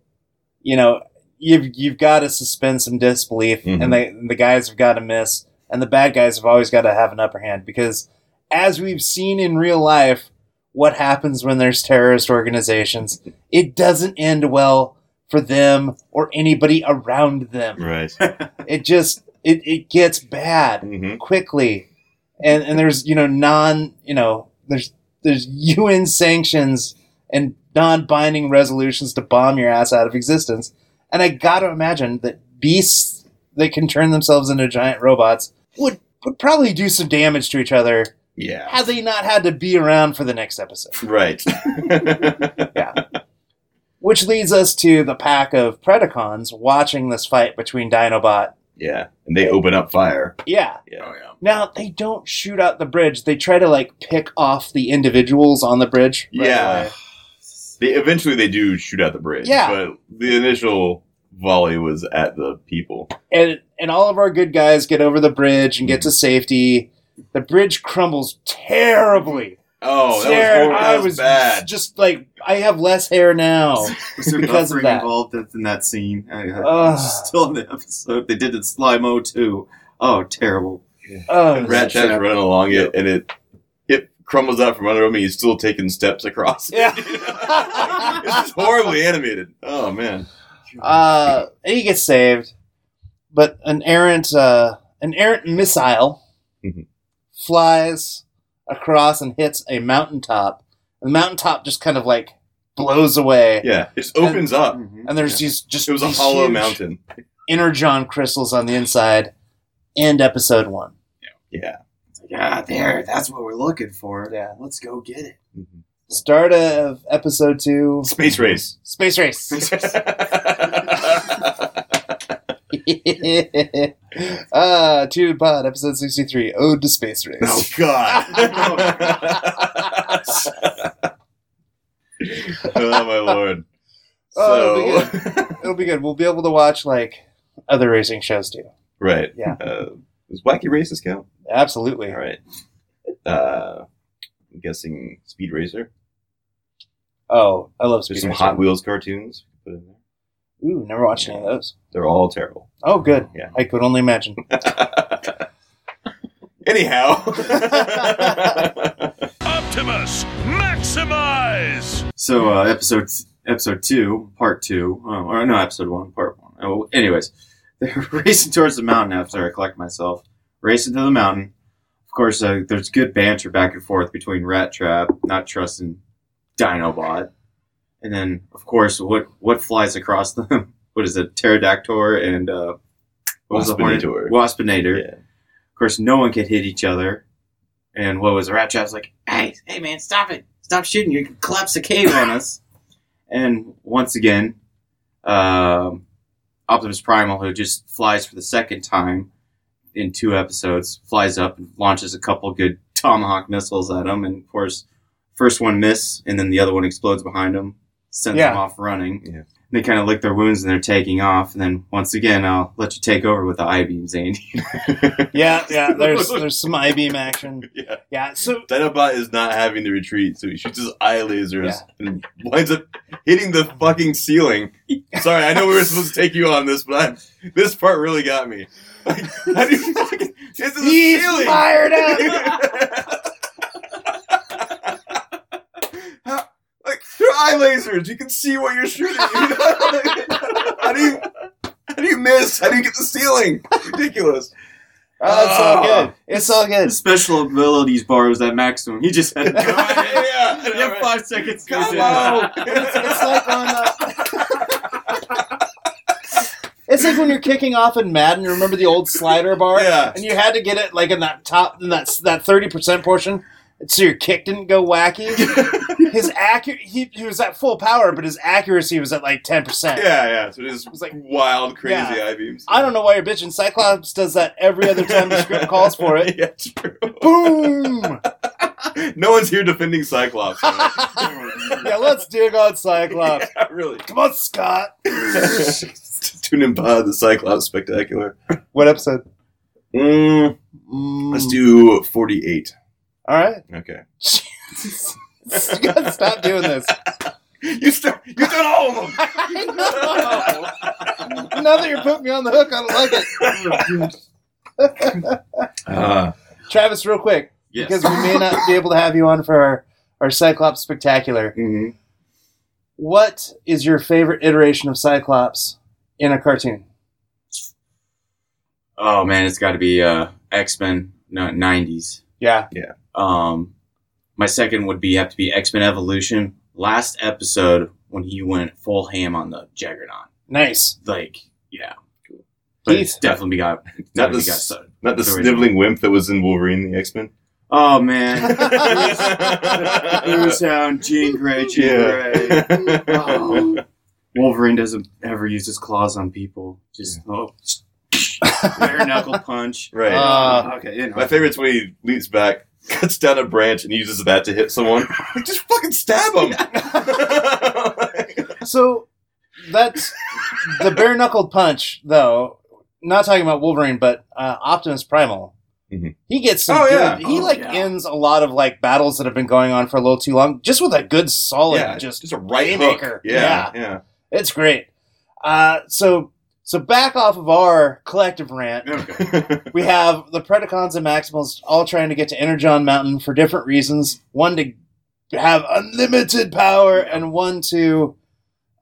Speaker 2: you know you've you've got to suspend some disbelief,
Speaker 1: Mhm.
Speaker 2: and they the guys have got to miss, and the bad guys have always got to have an upper hand because, as we've seen in real life, what happens when there's terrorist organizations? It doesn't end well for them or anybody around them
Speaker 1: right.
Speaker 2: it just it, it gets bad
Speaker 1: hmm
Speaker 2: quickly, and and there's you know non you know there's there's UN sanctions and non-binding resolutions to bomb your ass out of existence, and I got to imagine that beasts that can turn themselves into giant robots would would probably do some damage to each other
Speaker 1: Yeah.
Speaker 2: had they not had to be around for the next episode.
Speaker 1: Right. Yeah.
Speaker 2: Which leads us to the pack of Predacons watching this fight between Dinobot.
Speaker 1: yeah. And they open up fire.
Speaker 2: Yeah.
Speaker 1: Yeah.
Speaker 3: Oh yeah.
Speaker 2: Now they don't shoot out the bridge. They try to like pick off the individuals on the bridge. right
Speaker 1: Yeah.
Speaker 2: away.
Speaker 1: They eventually they do shoot out the bridge.
Speaker 2: Yeah.
Speaker 1: But the initial volley was at the people.
Speaker 2: And and all of our good guys get over the bridge and get mm. to safety. The bridge crumbles terribly.
Speaker 1: Oh, that
Speaker 2: Ter-
Speaker 1: was horrible.
Speaker 2: I
Speaker 1: That was,
Speaker 2: was
Speaker 1: bad.
Speaker 2: just like I have less hair now.
Speaker 3: Was there
Speaker 2: Because of that.
Speaker 3: involved in in that scene? I, I-
Speaker 2: Ugh.
Speaker 3: still in the episode. They did it slow mo too. Oh, terrible.
Speaker 2: Oh,
Speaker 1: And Rat Trap's running along it, and it it crumbles out from under him, and he's still taking steps across. it.
Speaker 2: Yeah.
Speaker 1: it's horribly animated. Oh man.
Speaker 2: uh, and he gets saved, but an errant uh, an errant missile
Speaker 1: Mhm.
Speaker 2: Flies across and hits a mountaintop. The mountaintop just kind of like blows away,
Speaker 1: Yeah, it just opens up.
Speaker 3: Mhm.
Speaker 2: and there's these just
Speaker 1: It was a hollow
Speaker 2: huge
Speaker 1: mountain.
Speaker 2: energon crystals on the inside. End episode one.
Speaker 1: Yeah.
Speaker 3: Yeah. like, ah, there. That's what we're looking for.
Speaker 2: Yeah.
Speaker 3: Let's go get it.
Speaker 2: Start of episode two.
Speaker 1: Space race.
Speaker 2: Space race. uh, Tune Pod, episode 63, Ode to Space Race.
Speaker 1: oh God. oh my lord.
Speaker 2: Oh,
Speaker 1: So
Speaker 2: It'll be good. We'll be able to watch, like, other racing shows, too.
Speaker 1: right.
Speaker 2: Yeah.
Speaker 1: Uh, does Wacky Races count?
Speaker 2: Absolutely.
Speaker 1: All right. Uh, I'm guessing Speed Racer.
Speaker 2: Oh, I love
Speaker 1: There's
Speaker 2: Speed
Speaker 1: some
Speaker 2: Racer.
Speaker 1: Hot Wheels cartoons. Put in there.
Speaker 2: Ooh, never watched any of those.
Speaker 1: They're all terrible.
Speaker 2: Oh, good.
Speaker 1: Yeah.
Speaker 2: I could only imagine.
Speaker 1: Anyhow.
Speaker 4: Optimus, maximize!
Speaker 3: So, uh, episode episode two, part two, oh, or no, episode one, part one. Oh, anyways, they're racing towards the mountain after I collect myself. Racing to the mountain. Of course, uh, there's good banter back and forth between Rat Trap, not trusting Dinobot, and then, of course, what what flies across them? What is it? Pterodactyl and uh, what was the hornet?
Speaker 1: Waspinator.
Speaker 3: Waspinator.
Speaker 1: yeah.
Speaker 3: Of course, no one could hit each other. And what was it? Rat Trap's like, hey, hey, man, stop it. Stop shooting. You can collapse the cave on us. And once again, um, Optimus Primal, who just flies for the second time in two episodes, flies up and launches a couple good Tomahawk missiles at him. And of course, first one miss, and then the other one explodes behind him, sends
Speaker 2: Yeah.
Speaker 3: them off running.
Speaker 1: Yeah.
Speaker 3: They kind of lick their wounds and they're taking off. And then once again, I'll let you take over with the I beams, Andy.
Speaker 2: Yeah, yeah, there's there's some I beam action.
Speaker 1: yeah.
Speaker 2: Yeah, so
Speaker 1: Dinobot is not having the retreat, so he shoots his eye lasers and winds up hitting the fucking ceiling. Sorry, I know we were supposed to take you on this, but I, this part really got me. Like, how do you fucking hit the
Speaker 2: he's
Speaker 1: ceiling?
Speaker 2: fired up.
Speaker 1: They're eye lasers, you can see what you're shooting. how do you how do you miss? How do you get the ceiling? Ridiculous.
Speaker 2: Oh, it's all good. It's all good.
Speaker 3: His special abilities bar was at maximum. He just had to go
Speaker 1: yeah,
Speaker 3: You have five seconds
Speaker 1: Come on.
Speaker 2: It's, it's like on. Uh, it's like when you're kicking off in Madden. Remember the old slider bar,
Speaker 1: Yeah.
Speaker 2: and you had to get it like in that top, in that that thirty percent portion, so your kick didn't go wacky. His accurate, he, he was at full power, but his accuracy was at like ten percent.
Speaker 1: Yeah, yeah. So it is
Speaker 2: was like-
Speaker 1: wild, crazy
Speaker 2: Yeah.
Speaker 1: eye beams.
Speaker 2: I don't know why you're bitching. Cyclops does that every other time the script calls for it.
Speaker 1: yeah, true.
Speaker 2: Boom!
Speaker 1: no one's here defending Cyclops.
Speaker 2: yeah, let's dig on Cyclops.
Speaker 1: Yeah, really.
Speaker 2: Come on, Scott.
Speaker 1: Tune in pod the Cyclops spectacular.
Speaker 2: What episode?
Speaker 1: Mm,
Speaker 2: Mm,
Speaker 1: let's do forty-eight.
Speaker 2: All right.
Speaker 1: Okay.
Speaker 2: you gotta stop doing this.
Speaker 1: You start. You done all of them.
Speaker 2: I know. now that you're putting me on the hook, I don't like it.
Speaker 1: Uh,
Speaker 2: Travis, real quick,
Speaker 3: Yes.
Speaker 2: because we may not be able to have you on for our, our Cyclops Spectacular.
Speaker 3: Mhm.
Speaker 2: What is your favorite iteration of Cyclops in a cartoon?
Speaker 3: Oh man, it's got to be uh, X Men no, '90s.
Speaker 2: Yeah, Yeah.
Speaker 3: Um, my second would be have to be X Men Evolution. Last episode when he went full ham on the Juggernaut.
Speaker 2: Nice.
Speaker 3: Like, yeah, but
Speaker 2: Keith?
Speaker 3: it's definitely got
Speaker 1: Not
Speaker 3: definitely
Speaker 1: the
Speaker 3: got started.
Speaker 1: Not the
Speaker 3: The original.
Speaker 1: sniveling wimp that was in Wolverine the X Men.
Speaker 3: Oh man, Boozound, Jean Grey, Jean Grey. Oh. Wolverine doesn't ever use his claws on people. Just oh, bare knuckle punch.
Speaker 1: Right.
Speaker 2: Uh,
Speaker 3: okay, you know.
Speaker 1: My favorite's when he leaps back, cuts down a branch, and uses that to hit someone. Like, just fucking stab him.
Speaker 2: So that's the bare knuckled punch, though. Not talking about Wolverine, but uh, Optimus Primal.
Speaker 1: Mhm.
Speaker 2: He gets some
Speaker 1: Oh,
Speaker 2: good.
Speaker 1: yeah.
Speaker 2: He
Speaker 3: Oh,
Speaker 2: like
Speaker 3: yeah.
Speaker 2: ends a lot of like battles that have been going on for a little too long, just with a good solid.
Speaker 1: yeah,
Speaker 2: just
Speaker 1: just a right
Speaker 2: haymaker.
Speaker 1: hook. Yeah, yeah.
Speaker 2: it's great. Uh, so so back off of our collective rant.
Speaker 3: okay.
Speaker 2: We have the Predacons and Maximals all trying to get to Energon Mountain for different reasons. One to have unlimited power, and one to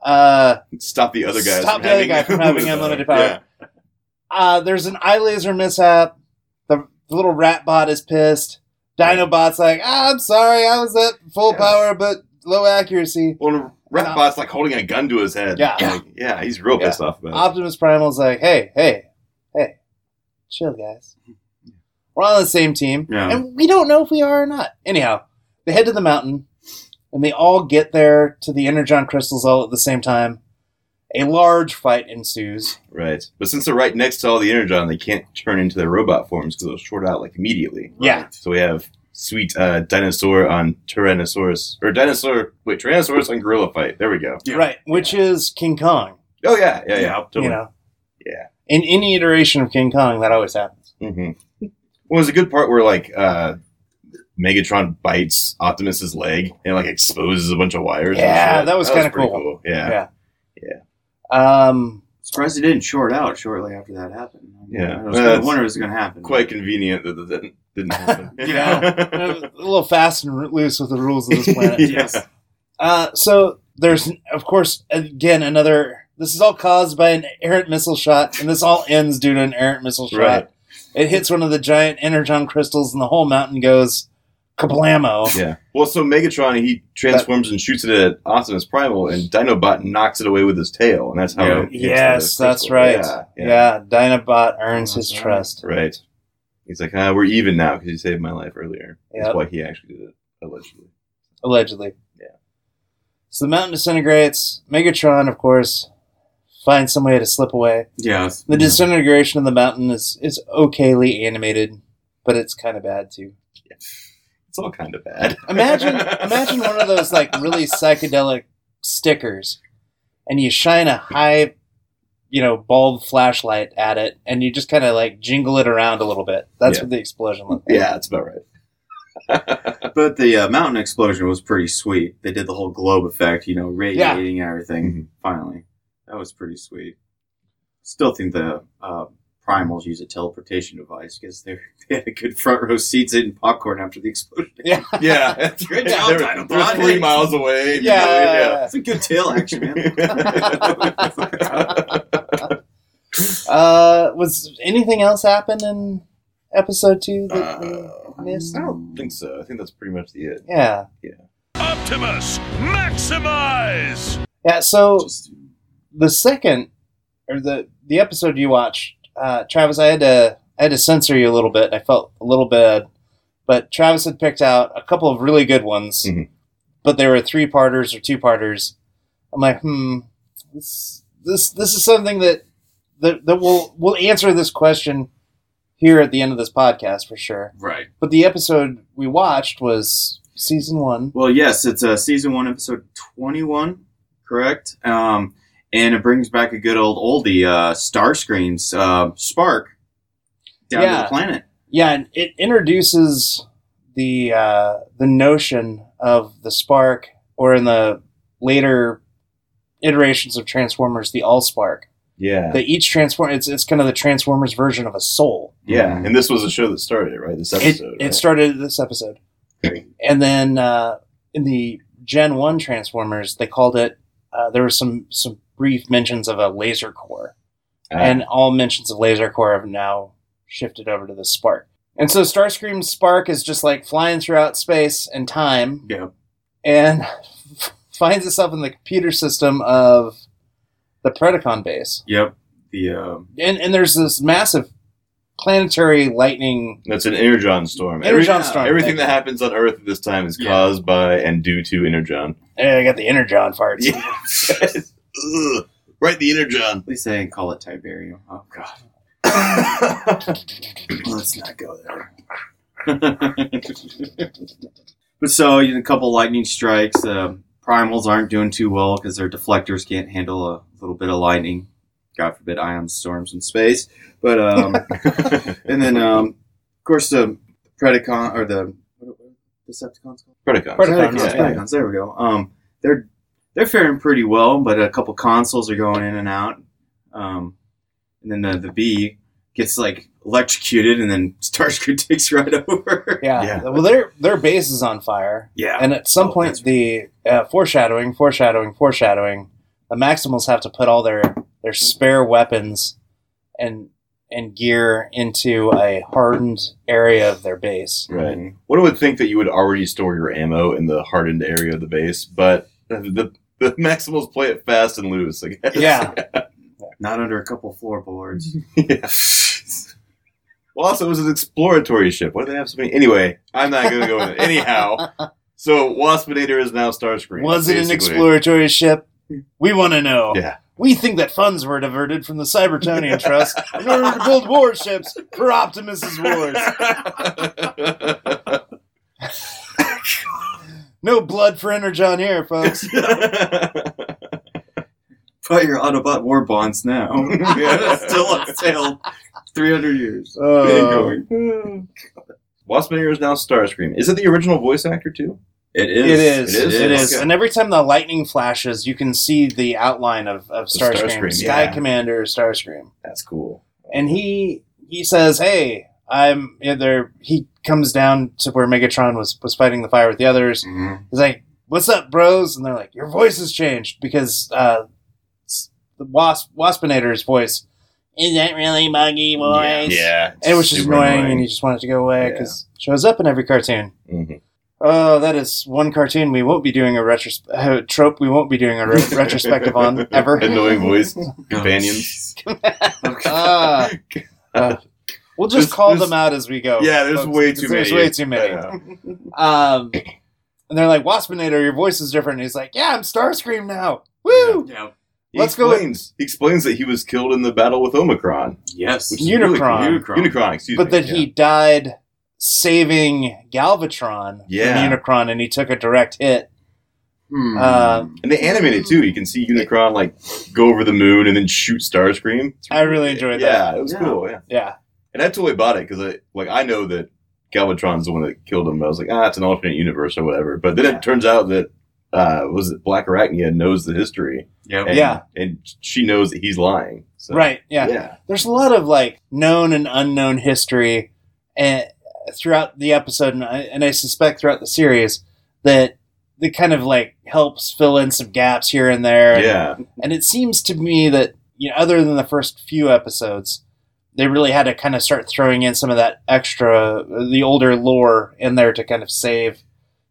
Speaker 2: uh,
Speaker 1: Stop the other guys.
Speaker 2: Stop
Speaker 1: from
Speaker 2: the other guy from having unlimited power. uh, there's an eye laser mishap. The, the little rat bot is pissed. Dinobot's like, ah, I'm sorry, I was at full
Speaker 1: Yeah.
Speaker 2: power but low accuracy.
Speaker 1: Well, Ratbot's like holding a gun to his head.
Speaker 2: Yeah.
Speaker 1: Like, yeah, he's real pissed off about it.
Speaker 2: Optimus Primal's like, hey, hey, hey, chill, guys. We're on the same team,
Speaker 3: Yeah.
Speaker 2: and we don't know if we are or not. Anyhow, they head to the mountain, and they all get there to the Energon crystals all at the same time. A large fight ensues.
Speaker 1: Right. But since they're right next to all the Energon, they can't turn into their robot forms because they'll short out like immediately.
Speaker 2: Yeah.
Speaker 1: So we have sweet uh, dinosaur on Tyrannosaurus. Or dinosaur. Wait, Tyrannosaurus on Gorilla Fight. There we go.
Speaker 3: Yeah.
Speaker 2: Right, which is King Kong.
Speaker 1: Oh, yeah. Yeah, yeah.
Speaker 3: Yeah,
Speaker 1: Totally.
Speaker 2: You know,
Speaker 1: Yeah.
Speaker 2: in any iteration of King Kong, that always happens.
Speaker 1: hmm Well, there's a good part where like uh, Megatron bites Optimus's leg and like exposes a bunch of wires.
Speaker 2: Yeah, that was kinda
Speaker 1: pretty
Speaker 2: cool.
Speaker 1: Yeah.
Speaker 2: yeah Um,
Speaker 3: Surprised it didn't short out shortly after that happened.
Speaker 1: Yeah.
Speaker 3: I was
Speaker 1: Well,
Speaker 3: gonna was going to happen.
Speaker 1: Quite convenient that that didn't, didn't happen.
Speaker 3: Yeah.
Speaker 2: a little fast and loose with the rules of this planet.
Speaker 3: yes.
Speaker 2: Uh, so there's, of course, again another. This is all caused by an errant missile shot, and this all ends due to an errant missile shot.
Speaker 1: Right.
Speaker 2: It hits one of the giant energon crystals, and the whole mountain goes kablamo.
Speaker 1: Yeah. Well, so Megatron he transforms and shoots it at Optimus Primal, and Dinobot knocks it away with his tail, and that's how.
Speaker 3: Yeah.
Speaker 1: it hits
Speaker 2: Yes,
Speaker 1: the
Speaker 2: that's right.
Speaker 1: Yeah,
Speaker 2: Yeah, Dinobot earns his trust.
Speaker 1: Right. He's like, ah, we're even now because you saved my life earlier.
Speaker 2: Yep.
Speaker 1: That's why he actually did it, allegedly.
Speaker 2: allegedly.
Speaker 1: Yeah.
Speaker 2: So the mountain disintegrates. Megatron, of course, finds some way to slip away.
Speaker 3: Yeah.
Speaker 2: The disintegration of the mountain is is okayly animated, but it's kind of bad too.
Speaker 1: It's all kind of bad.
Speaker 2: Imagine imagine one of those like really psychedelic stickers, and you shine a high, you know, bulb flashlight at it, and you just kind of like jingle it around a little bit. That's
Speaker 1: Yeah.
Speaker 2: what the explosion looked like.
Speaker 1: Yeah, that's about right.
Speaker 3: But the uh, mountain explosion was pretty sweet. They did the whole globe effect, you know, radiating everything.
Speaker 1: Mhm.
Speaker 3: Finally, that was pretty sweet. Still think the uh, primals use a teleportation device because they they had a good front row seats eating popcorn after the explosion.
Speaker 2: Yeah.
Speaker 1: Yeah, that's
Speaker 3: Good
Speaker 1: Yeah,
Speaker 3: job,
Speaker 1: they're,
Speaker 3: Dinobot.
Speaker 1: they're three miles away.
Speaker 2: Yeah.
Speaker 3: It's a good tail action, man.
Speaker 2: Uh, was anything else happen in episode two that
Speaker 1: Uh,
Speaker 2: we missed?
Speaker 1: I don't think so. I think that's pretty much the it.
Speaker 2: Yeah, Yeah.
Speaker 4: Optimus, maximize!
Speaker 2: yeah. So
Speaker 3: Just-
Speaker 2: the second or the the episode you watched, uh, Travis, I had to I had to censor you a little bit. I felt a little bad, but Travis had picked out a couple of really good ones,
Speaker 1: Mhm.
Speaker 2: but they were three parters or two parters. I'm like, hmm, this this this is something that that that will will answer this question here at the end of this podcast for sure.
Speaker 3: right.
Speaker 2: But the episode we watched was season one.
Speaker 3: Well, yes, it's uh, season one, episode twenty-one, correct? Um, and it brings back a good old oldie, uh, Starscream's uh, Spark down to
Speaker 2: Yeah.
Speaker 3: the planet.
Speaker 2: Yeah, and it introduces the uh, the notion of the spark, or in the later iterations of Transformers, the All Spark.
Speaker 1: Yeah.
Speaker 2: That each transform it's it's kind of the Transformers version of a soul.
Speaker 1: Yeah. And this was the show that started it, right? This episode.
Speaker 2: it
Speaker 1: right?
Speaker 2: started this episode, and then uh, in the Gen One Transformers, they called it. Uh, there was some some brief mentions of a laser core.
Speaker 1: Ah,
Speaker 2: and all mentions of Laser core have now shifted over to the Spark. And so Starscream's Spark is just like flying throughout space and time
Speaker 3: Yeah.
Speaker 2: and finds itself in the computer system of the Predacon base.
Speaker 3: Yep. The um,
Speaker 2: And, and there's this massive planetary lightning.
Speaker 1: that's an energon storm.
Speaker 2: Energon
Speaker 1: Every-
Speaker 2: storm.
Speaker 1: Everything that happens on Earth at this time is
Speaker 3: Yeah.
Speaker 1: caused by and due to energon.
Speaker 2: Eh, I got the Energon farts.
Speaker 1: Yeah. Ugh. right, the energon.
Speaker 3: at least they didn't call it Tiberium. Oh god. Let's not go there. but so you know, a couple lightning strikes. Um, primals aren't doing too well because their deflectors can't handle a little bit of lightning. God forbid ion storms in space. But um, and then um, of course the Predacon or the what, what, Decepticons called?
Speaker 1: Predacons.
Speaker 2: Predacons,
Speaker 3: Predacons,
Speaker 1: yeah.
Speaker 3: Predacons, There we go. Um, they're they're faring pretty well, but a couple consoles are going in and out. Um, and then the the bee gets like electrocuted, and then Starscream takes right over.
Speaker 2: Yeah.
Speaker 1: Yeah.
Speaker 2: Well, their their base is on fire,
Speaker 3: Yeah,
Speaker 2: and at some
Speaker 3: Oh,
Speaker 2: point,
Speaker 3: that's-
Speaker 2: the uh, foreshadowing, foreshadowing, foreshadowing, the Maximals have to put all their their spare weapons and and gear into a hardened area of their base.
Speaker 1: Right. One would think that you would already store your ammo in the hardened area of the base, but the the Maximals play it fast and loose. I guess.
Speaker 2: Yeah.
Speaker 3: not under a couple floorboards.
Speaker 1: yeah. Well, also, it was an exploratory ship. Why do they have so many? Anyway, I'm not going to go with it. Anyhow, so Waspinator is now Starscream.
Speaker 2: Was it an exploratory ship? We want to know.
Speaker 1: Yeah.
Speaker 2: We think that funds were diverted from the Cybertronian Trust in order to build warships for Optimus's wars. No blood for Energon here, folks.
Speaker 3: Buy your Autobot war bonds now.
Speaker 1: Yeah.
Speaker 3: Still on sale. Three hundred years.
Speaker 2: Oh.
Speaker 1: Waspinator is now Starscream. Is it the original voice actor too?
Speaker 3: It is.
Speaker 2: It is.
Speaker 1: It
Speaker 2: It
Speaker 1: is?
Speaker 2: is.
Speaker 1: Okay.
Speaker 2: And every time the lightning flashes, you can see the outline of, of Starscream,
Speaker 1: Starscream,
Speaker 2: Sky
Speaker 1: yeah.
Speaker 2: Commander Starscream.
Speaker 1: That's cool.
Speaker 2: And he he says, "Hey, I'm yeah, there." He comes down to where Megatron was was fighting the fire with the others.
Speaker 3: Mhm.
Speaker 2: He's like, "What's up, bros?" And they're like, "Your voice has changed because uh, the Wasp Waspinator's voice Is that really buggy voice."
Speaker 1: Yeah.
Speaker 2: And it was just
Speaker 1: super
Speaker 2: annoying, and he just wanted to go away
Speaker 1: Yeah.
Speaker 2: because shows up in every cartoon.
Speaker 1: Mhm.
Speaker 2: Oh, that is one cartoon we won't be doing a retros- uh, trope. We won't be doing a re- retrospective on ever.
Speaker 1: Annoying voice companions.
Speaker 2: Ah. Uh, we'll just
Speaker 1: This-
Speaker 2: call
Speaker 1: this-
Speaker 2: them out as we go.
Speaker 1: Yeah, there's
Speaker 2: folks,
Speaker 1: way
Speaker 2: because
Speaker 1: too
Speaker 2: there's
Speaker 1: many.
Speaker 2: way too many.
Speaker 1: Yeah.
Speaker 2: Um, and they're like, Waspinator, your voice is different. And he's like, Yeah, I'm Starscream now. Woo!
Speaker 3: Yeah.
Speaker 1: He
Speaker 2: Let's go
Speaker 1: explains, He explains that he was killed in the battle with Omicron.
Speaker 3: Yes.
Speaker 1: Which is really
Speaker 2: Unicron.
Speaker 1: cool. Unicron, excuse
Speaker 2: But
Speaker 1: me.
Speaker 2: that
Speaker 1: yeah.
Speaker 2: he died saving Galvatron
Speaker 1: Yeah.
Speaker 2: from Unicron, and he took a direct hit.
Speaker 3: Hmm.
Speaker 2: Um,
Speaker 1: And they animate it too. You can see Unicron like go over the moon and then shoot Starscream. It's
Speaker 2: I really enjoyed that.
Speaker 1: Yeah, it was
Speaker 3: Yeah.
Speaker 1: cool. Yeah,
Speaker 2: Yeah.
Speaker 1: and I totally bought it because I like I know that Galvatron's the one that killed him. I was like, ah, it's an alternate universe or whatever. But then
Speaker 2: Yeah.
Speaker 1: it turns out that uh, was it Blackarachnia knows the history.
Speaker 3: Yep.
Speaker 1: And,
Speaker 2: Yeah.
Speaker 1: and she knows that he's lying. So,
Speaker 2: Right. Yeah.
Speaker 1: Yeah.
Speaker 2: There's a lot of like known and unknown history and throughout the episode, and I, and I suspect throughout the series that that kind of like helps fill in some gaps here and there.
Speaker 1: Yeah.
Speaker 2: And it seems to me that you know, other than the first few episodes, they really had to kind of start throwing in some of that extra, the older lore in there to kind of save,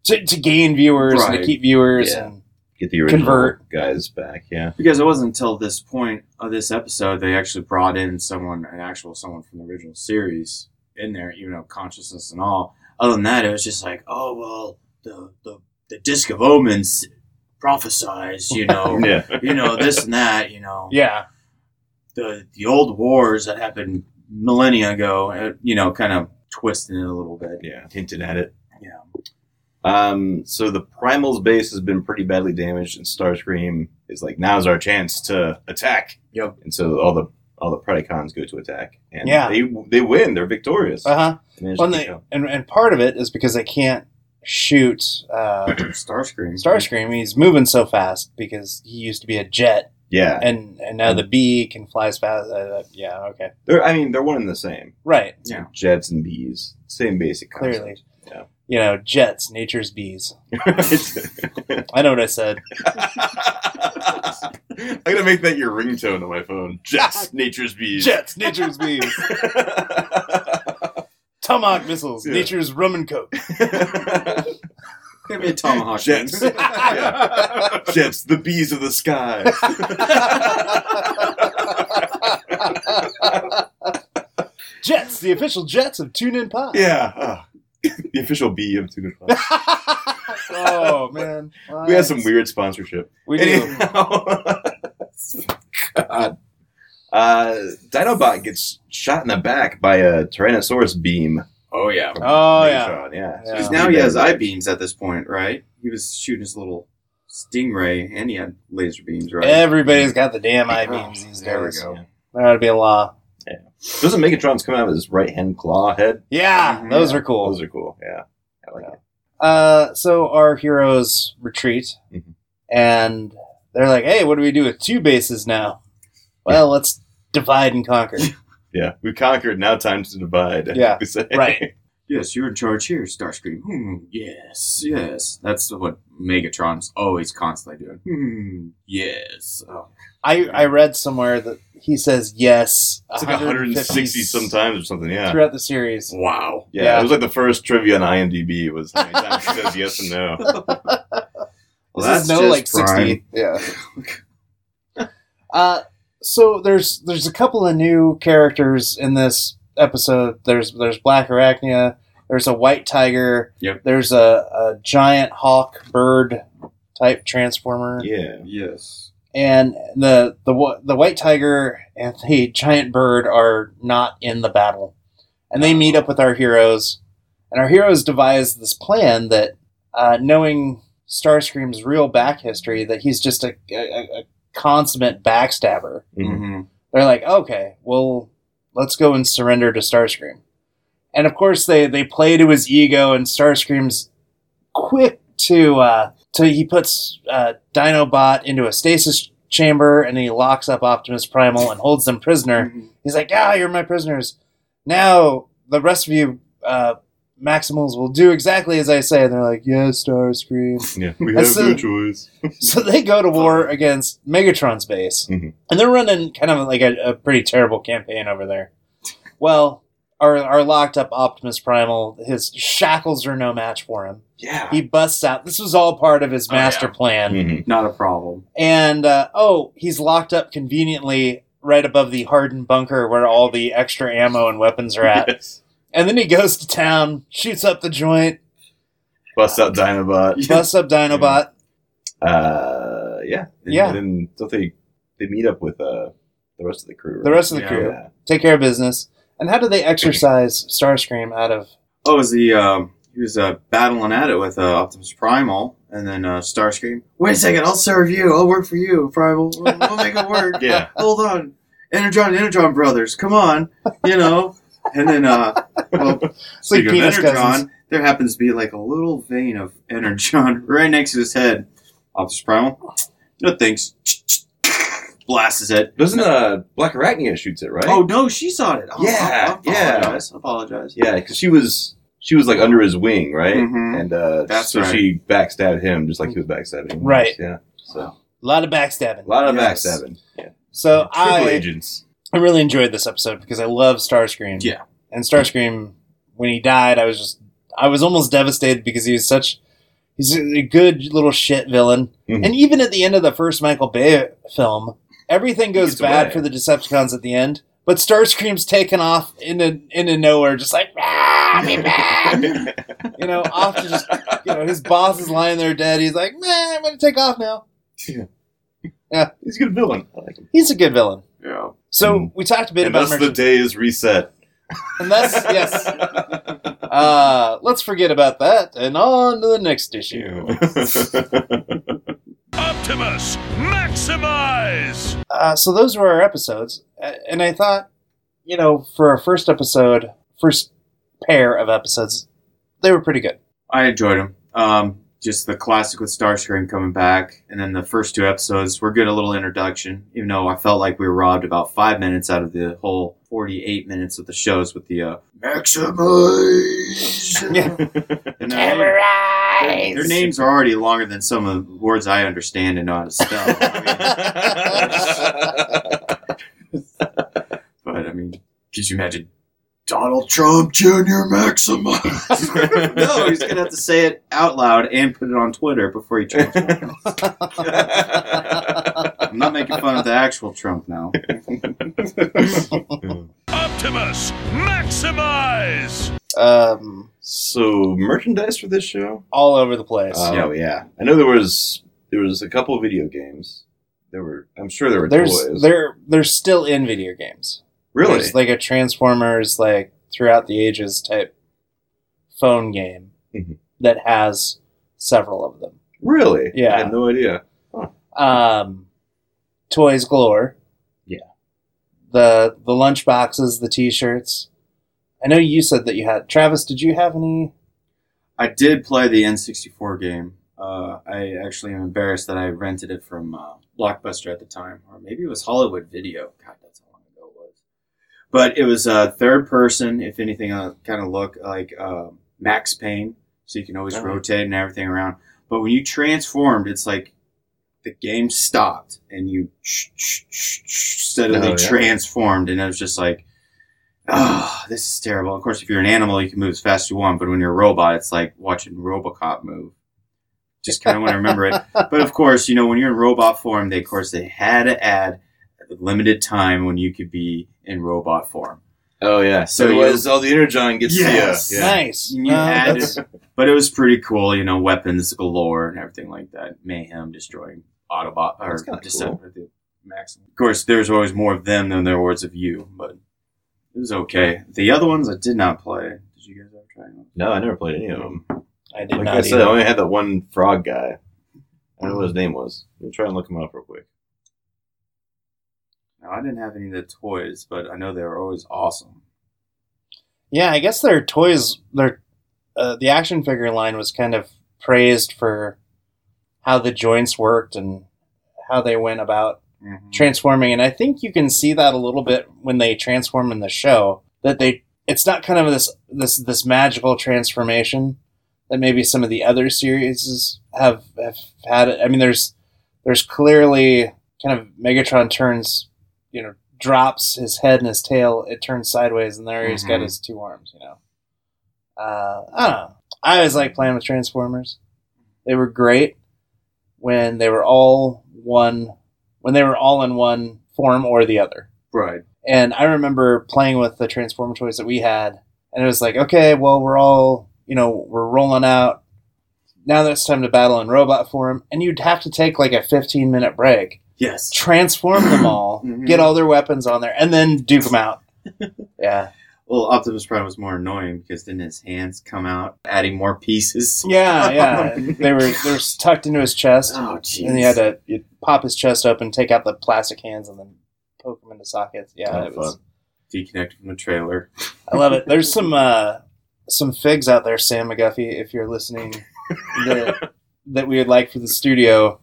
Speaker 2: to, to gain viewers and to keep viewers.
Speaker 1: Yeah.
Speaker 2: And
Speaker 1: Get the original
Speaker 2: Convert.
Speaker 1: guys back. Yeah.
Speaker 3: Because it wasn't until this point of this episode they actually brought in someone, an actual someone from the original series in there, even though consciousness and all. Other than that, it was just like, oh well, the the, the disc of omens prophesized, you know,
Speaker 1: Yeah.
Speaker 3: you know this and that, you know,
Speaker 2: yeah,
Speaker 3: the the old wars that happened millennia ago, uh, you know, kind of twisting it a little bit.
Speaker 1: Yeah. Hinted at it.
Speaker 3: Yeah.
Speaker 1: Um, so the Primal's base has been pretty badly damaged, and Starscream is like, now's our chance to attack.
Speaker 3: Yep.
Speaker 1: And so all the all the Predacons go to attack, and
Speaker 2: Yeah.
Speaker 1: they they win. They're victorious.
Speaker 2: uh huh. Well, and, they, and and part of it is because they can't shoot uh,
Speaker 3: Starscream.
Speaker 2: Starscream. He's moving so fast because he used to be a jet,
Speaker 1: yeah,
Speaker 2: and and now the bee can fly as fast. Uh, yeah, okay,
Speaker 1: they're I mean they're one and the same.
Speaker 2: right.
Speaker 3: Yeah.
Speaker 1: Jets and bees, same basic concept.
Speaker 2: Clearly,
Speaker 1: Yeah.
Speaker 2: you know, jets, nature's bees. I know what I said.
Speaker 1: I'm gonna make that your ringtone on my phone. Jets, nature's bees.
Speaker 2: Jets, nature's bees. Tomahawk missiles,
Speaker 1: Yeah.
Speaker 2: nature's rum and coke.
Speaker 3: Give me a tomahawk.
Speaker 1: Jets. Yeah. Jets, the bees of the sky.
Speaker 2: Jets, the official Jets of Tune In Pod.
Speaker 1: yeah. ah. the official bee of Tuna Pod.
Speaker 2: Oh man,
Speaker 1: We had some weird sponsorship.
Speaker 2: We do.
Speaker 1: Anyhow. God. Uh, Dinobot gets shot in the back by a Tyrannosaurus beam.
Speaker 3: Oh yeah.
Speaker 2: Oh, yeah.
Speaker 1: Megatron, yeah.
Speaker 2: Yeah.
Speaker 3: Because now he has eye beams at this point, right? He was shooting his little stingray, and he had laser beams, right?
Speaker 2: Everybody's got the damn eye
Speaker 3: Oh,
Speaker 2: beams these
Speaker 3: there we
Speaker 2: days.
Speaker 3: go.
Speaker 2: There ought to be a law. Yeah.
Speaker 1: Doesn't Megatron's come out with his right hand claw head?
Speaker 2: Yeah,
Speaker 3: Mhm.
Speaker 2: those are cool.
Speaker 1: Those are cool. Yeah. I like it.
Speaker 2: Uh, so our heroes retreat,
Speaker 1: Mhm.
Speaker 2: and they're like, "Hey, what do we do with two bases now? Well, let's divide and conquer."
Speaker 1: Yeah. We conquered. Now time to divide.
Speaker 2: Yeah,
Speaker 1: say.
Speaker 2: right.
Speaker 3: Yes, you're in charge here, Starscream. Hmm, yes, yes. That's what Megatron's always constantly doing. Hmm, yes. Oh,
Speaker 2: I I read somewhere that he says yes.
Speaker 1: It's like 160 sometimes or something. Yeah.
Speaker 2: throughout the series.
Speaker 3: wow.
Speaker 1: Yeah,
Speaker 2: Yeah.
Speaker 1: It was like the first trivia on IMDb was how many times he says yes and no.
Speaker 3: Well,
Speaker 2: this is
Speaker 3: that's
Speaker 2: no
Speaker 3: just
Speaker 2: like sixty. Yeah. uh, so there's there's a couple of new characters in this episode. There's there's Blackarachnia. There's a white tiger.
Speaker 3: Yep.
Speaker 2: There's a, a giant hawk bird type transformer.
Speaker 1: Yeah.
Speaker 3: Yes.
Speaker 2: And the the the white tiger and the giant bird are not in the battle, and they meet up with our heroes. And our heroes devise this plan that, uh, knowing Starscream's real back history, that he's just a, a, a consummate backstabber.
Speaker 1: Mhm.
Speaker 3: Mm-hmm.
Speaker 2: They're like, okay, well, let's go and surrender to Starscream. And of course, they they play to his ego, and Starscream's quick to uh, to he puts uh, Dinobot into a stasis chamber, and he locks up Optimus Primal and holds them prisoner. He's like, ah, you're my prisoners. Now the rest of you. Uh, Maximals will do exactly as I say. And they're like, yes, Starscream.
Speaker 1: Yeah. We
Speaker 2: And
Speaker 1: have
Speaker 2: so-
Speaker 1: no choice.
Speaker 2: So they go to war against Megatron's base,
Speaker 1: Mhm.
Speaker 2: and they're running kind of like a, a pretty terrible campaign over there. Well, our our locked up Optimus Primal, his shackles are no match for him.
Speaker 1: Yeah.
Speaker 2: He busts out. This was all part of his
Speaker 3: Oh,
Speaker 2: master
Speaker 3: yeah.
Speaker 2: plan,
Speaker 1: Mhm.
Speaker 3: Not a problem.
Speaker 2: and uh, oh, he's locked up conveniently right above the hardened bunker where all the extra ammo and weapons are at.
Speaker 1: Yes.
Speaker 2: and then he goes to town, shoots up the joint,
Speaker 1: Bust out Dinobot.
Speaker 2: busts up Dinobot.
Speaker 1: Uh, yeah. And
Speaker 2: Yeah.
Speaker 1: then don't they they meet up with uh the rest of the crew?
Speaker 2: The rest of the
Speaker 3: Yeah.
Speaker 2: crew
Speaker 1: Yeah.
Speaker 2: take care of business. And how do they exercise Starscream out of?
Speaker 3: Oh, was he? Um, he was uh, battling at it with uh, Optimus Primal, and then uh, Starscream. Wait a second, I'll serve you. I'll work for you, Primal. We'll, we'll make it work.
Speaker 1: Yeah.
Speaker 3: Hold on, Energon, Energon brothers, come on. You know. And then, uh, well,
Speaker 2: like
Speaker 3: of Energon,
Speaker 2: cousins.
Speaker 3: there happens to be like a little vein of Energon right next to his head. Optimus Primal. No thanks. Blasts it.
Speaker 1: Doesn't uh Blackarachnia shoots it right?
Speaker 3: Oh no, she saw it. Oh,
Speaker 1: Yeah,
Speaker 3: I, I
Speaker 1: yeah.
Speaker 3: apologize. I apologize.
Speaker 1: yeah, because she was she was like under his wing, right?
Speaker 3: Mhm.
Speaker 1: And uh,
Speaker 3: That's
Speaker 1: so
Speaker 3: right.
Speaker 1: she backstabbed him just like he was backstabbing. him.
Speaker 2: Right.
Speaker 1: Yeah. So
Speaker 2: A lot of backstabbing.
Speaker 1: a lot of
Speaker 3: Yes.
Speaker 1: backstabbing. Yeah.
Speaker 2: So
Speaker 1: Triple
Speaker 2: I,
Speaker 1: agents.
Speaker 2: I really enjoyed this episode because I love Starscream.
Speaker 3: Yeah.
Speaker 2: And Starscream, when he died, I was just I was almost devastated because he was such he's a good little shit villain.
Speaker 1: Mhm.
Speaker 2: And even at the end of the first Michael Bay film, everything goes bad
Speaker 1: away.
Speaker 2: for the Decepticons at the end. But Starscream's taken off into into nowhere, just like "Ah, me back." you know, off to just you know his boss is lying there dead. He's like, man, I'm gonna take off now. Yeah.
Speaker 1: He's a good villain. I like him.
Speaker 2: He's a good villain.
Speaker 3: Yeah.
Speaker 2: So
Speaker 1: Mm.
Speaker 2: we talked a bit
Speaker 1: And
Speaker 2: about
Speaker 1: thus the day is reset.
Speaker 2: and that's yes. Uh, let's forget about that and on to the next issue.
Speaker 4: Optimus, maximize!
Speaker 2: Uh, so those were our episodes, and I thought, you know, for our first episode, first pair of episodes, they were pretty good.
Speaker 3: I enjoyed them. Um, just the classic with Starscream coming back, and then the first two episodes were good a little introduction, even though I felt like we were robbed about five minutes out of the whole 48 minutes of the shows with the uh, maximize
Speaker 2: yeah.
Speaker 3: Uh, their, their, names are already longer than some of the words I understand and know how to spell. I mean, but I mean, could you imagine Donald Trump Jr. Maximize? no, he's gonna have to say it out loud and put it on Twitter before he transforms. I'm not making fun of the actual Trump now.
Speaker 4: Optimus, maximize!
Speaker 2: um,
Speaker 1: so merchandise for this show?
Speaker 2: all over the place.
Speaker 1: Um,
Speaker 3: yeah, yeah.
Speaker 1: I know there was there was a couple of video games. There were I'm sure there were
Speaker 2: There's
Speaker 1: toys.
Speaker 2: they're they're still in video games.
Speaker 1: Really?
Speaker 2: There's like a Transformers like throughout the ages type phone game
Speaker 1: Mhm.
Speaker 2: that has several of them.
Speaker 1: really?
Speaker 2: Yeah.
Speaker 1: I had no idea.
Speaker 2: Um, toys galore.
Speaker 1: Yeah.
Speaker 2: The the lunch boxes, the T-shirts. I know you said that you had Travis. Did you have any?
Speaker 3: I did play the N64 game. Uh, I actually am embarrassed that I rented it from uh, Blockbuster at the time, or maybe it was Hollywood Video. God, that's how long ago it was. But it was uh, third person, if anything, uh, kind of look like uh, Max Payne, so you can always
Speaker 1: Oh.
Speaker 3: rotate and everything around. But when you transformed, it's like the game stopped and you suddenly
Speaker 1: Oh, yeah.
Speaker 3: transformed, and it was just like, oh, this is terrible. Of course, if you're an animal, you can move as fast as you want, but when you're a robot, it's like watching RoboCop move. Just kind of want to remember it. But of course, you know, when you're in robot form, they of course they had to add a limited time when you could be in robot form.
Speaker 1: Oh yeah.
Speaker 3: So
Speaker 1: So
Speaker 3: you-
Speaker 1: was all the Energon gets
Speaker 3: Yes.
Speaker 1: to you. Yeah.
Speaker 2: Nice.
Speaker 3: You
Speaker 2: Uh,
Speaker 3: had But it was pretty cool, you know, weapons galore and everything like that. Mayhem destroying Autobot or
Speaker 1: That's kinda
Speaker 3: the Maximum. Of course, there's always more of them than there was of you, but it was okay. The other ones I did not play. Did you guys ever try them?
Speaker 1: No, I never played any of them.
Speaker 2: I did
Speaker 1: Like
Speaker 2: not.
Speaker 1: I said,
Speaker 2: either.
Speaker 1: I only had that one frog guy. I don't know what his name was. Let me try and look him up real quick.
Speaker 3: No, I didn't have any of the toys, but I know they were always awesome.
Speaker 2: Yeah, I guess their toys, their uh, the action figure line was kind of praised for how the joints worked and how they went about
Speaker 3: Mhm.
Speaker 2: transforming, and I think you can see that a little bit when they transform in the show. That they, it's not kind of this this this magical transformation that maybe some of the other series have have had. I mean, there's there's clearly kind of Megatron turns, you know, drops his head and his tail, it turns sideways, and there he's got
Speaker 3: Mhm.
Speaker 2: his two arms. You know, uh, I don't know. I always like playing with Transformers. They were great when they were all one, when they were all in one form or the other.
Speaker 3: Right.
Speaker 2: And I remember playing with the Transformer toys that we had, and it was like, okay, well, we're all, you know, we're rolling out. Now that it's time to battle in robot form, and you'd have to take like a 15 minute break,
Speaker 3: Yes.
Speaker 2: transform them all,
Speaker 3: Mhm.
Speaker 2: get all their weapons on there, and then duke them out. Yeah.
Speaker 3: Well, Optimus Prime was more annoying because then his hands come out, adding more pieces.
Speaker 2: Yeah, yeah. they were they were tucked into his chest,
Speaker 3: Oh, jeez.
Speaker 2: and he had to you'd pop his chest open, take out the plastic hands, and then poke them into sockets. Yeah,
Speaker 1: Oh,
Speaker 2: it was.
Speaker 1: fun.
Speaker 3: Deconnected from the trailer.
Speaker 2: I love it. There's some uh, some figs out there, Sam McGuffey, if you're listening, that that we would like for the studio.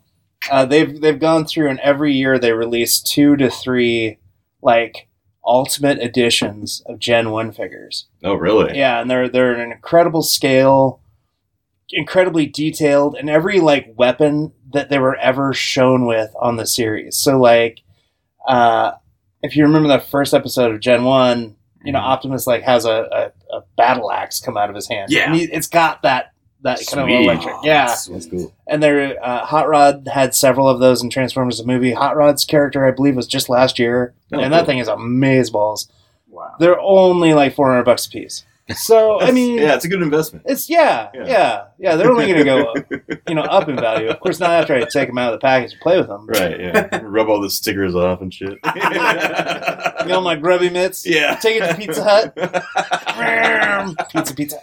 Speaker 2: Uh, they've they've gone through, and every year they release two to three like ultimate editions of Gen One figures.
Speaker 1: Oh really?
Speaker 2: Yeah, and they're they're an incredible scale, incredibly detailed, and every like weapon that they were ever shown with on the series. So like, uh, if you remember that first episode of Gen One, you know
Speaker 3: Mhm.
Speaker 2: Optimus like has a, a, a battle axe come out of his hand.
Speaker 3: Yeah.
Speaker 2: and he, it's got that that kind of
Speaker 1: Sweet.
Speaker 2: electric. Yeah,
Speaker 1: That's cool.
Speaker 2: and there, uh, Hot Rod had several of those in Transformers the movie. Hot Rod's character, I believe, was just last year,
Speaker 1: Oh,
Speaker 2: and that thing is amazeballs. Balls.
Speaker 3: Wow.
Speaker 2: They're only like four hundred bucks a piece. So I mean,
Speaker 1: yeah, it's a good investment.
Speaker 2: it's yeah,
Speaker 1: Yeah.
Speaker 2: yeah, yeah, They're only going to go, you know, up in value. Of course, not after I take them out of the package and play with them.
Speaker 1: Right, yeah. Rub all the stickers off and shit.
Speaker 2: You know, my grubby mitts.
Speaker 1: yeah.
Speaker 2: Take it to Pizza Hut. pizza, pizza.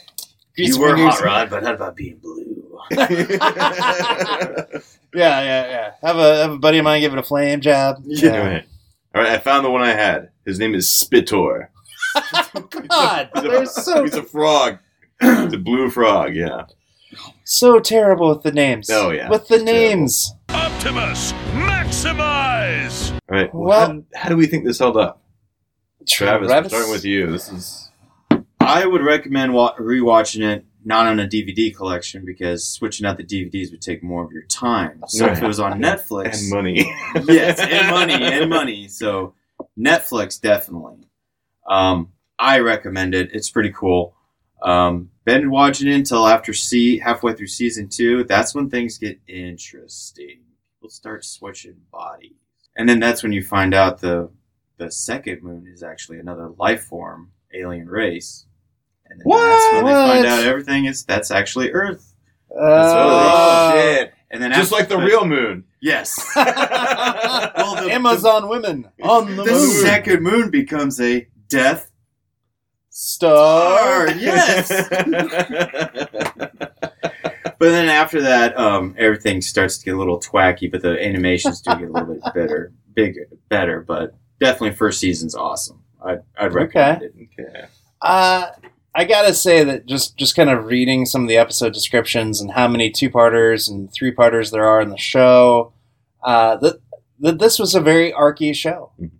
Speaker 2: Grease
Speaker 3: You were
Speaker 2: fingers.
Speaker 3: Hot Rod, but how about being blue?
Speaker 2: Yeah, yeah, yeah. Have a have a buddy of mine give it a flame job.
Speaker 1: Yeah. All right. All right, I found the one I had. His name is Spittor.
Speaker 2: God,
Speaker 1: he's,
Speaker 2: they're
Speaker 1: a,
Speaker 2: so
Speaker 1: he's a frog. He's a blue frog, yeah.
Speaker 2: so terrible with the names.
Speaker 1: Oh, yeah.
Speaker 2: with the
Speaker 1: It's terrible.
Speaker 2: names.
Speaker 4: Optimus, maximize!
Speaker 1: All right. Well,
Speaker 2: Well-
Speaker 1: how, how do we think this held up? Travis, we're starting with you. This is
Speaker 3: I would recommend wa- rewatching it not on a DVD collection because switching out the DVDs would take more of your time. So if it was on Netflix,
Speaker 1: and money.
Speaker 3: yes, and money and money. So Netflix definitely. Um, I recommend it. It's pretty cool. Um, been watching it until after see halfway through season two. That's when things get interesting. People start switching bodies, and then that's when you find out the the second moon is actually another life form, alien race. And then that's when they find
Speaker 2: What?
Speaker 3: out everything is that's actually Earth.
Speaker 1: Holy shit!
Speaker 3: And then
Speaker 1: Just
Speaker 3: after-
Speaker 1: like the real moon.
Speaker 3: yes. well, the,
Speaker 2: Amazon women on the,
Speaker 3: the, the
Speaker 2: moon.
Speaker 3: second moon becomes a Death
Speaker 2: Star.
Speaker 3: Star. Yes. But then after that, um, everything starts to get a little twacky, but the animations do get a little bit better, bigger, better. But definitely, first season's awesome. I'd, I'd recommend it.
Speaker 1: okay.
Speaker 2: Uh, I gotta say that just just kind of reading some of the episode descriptions and how many two parters and three parters there are in the show, uh, that that this was a very archy show,
Speaker 1: Mhm.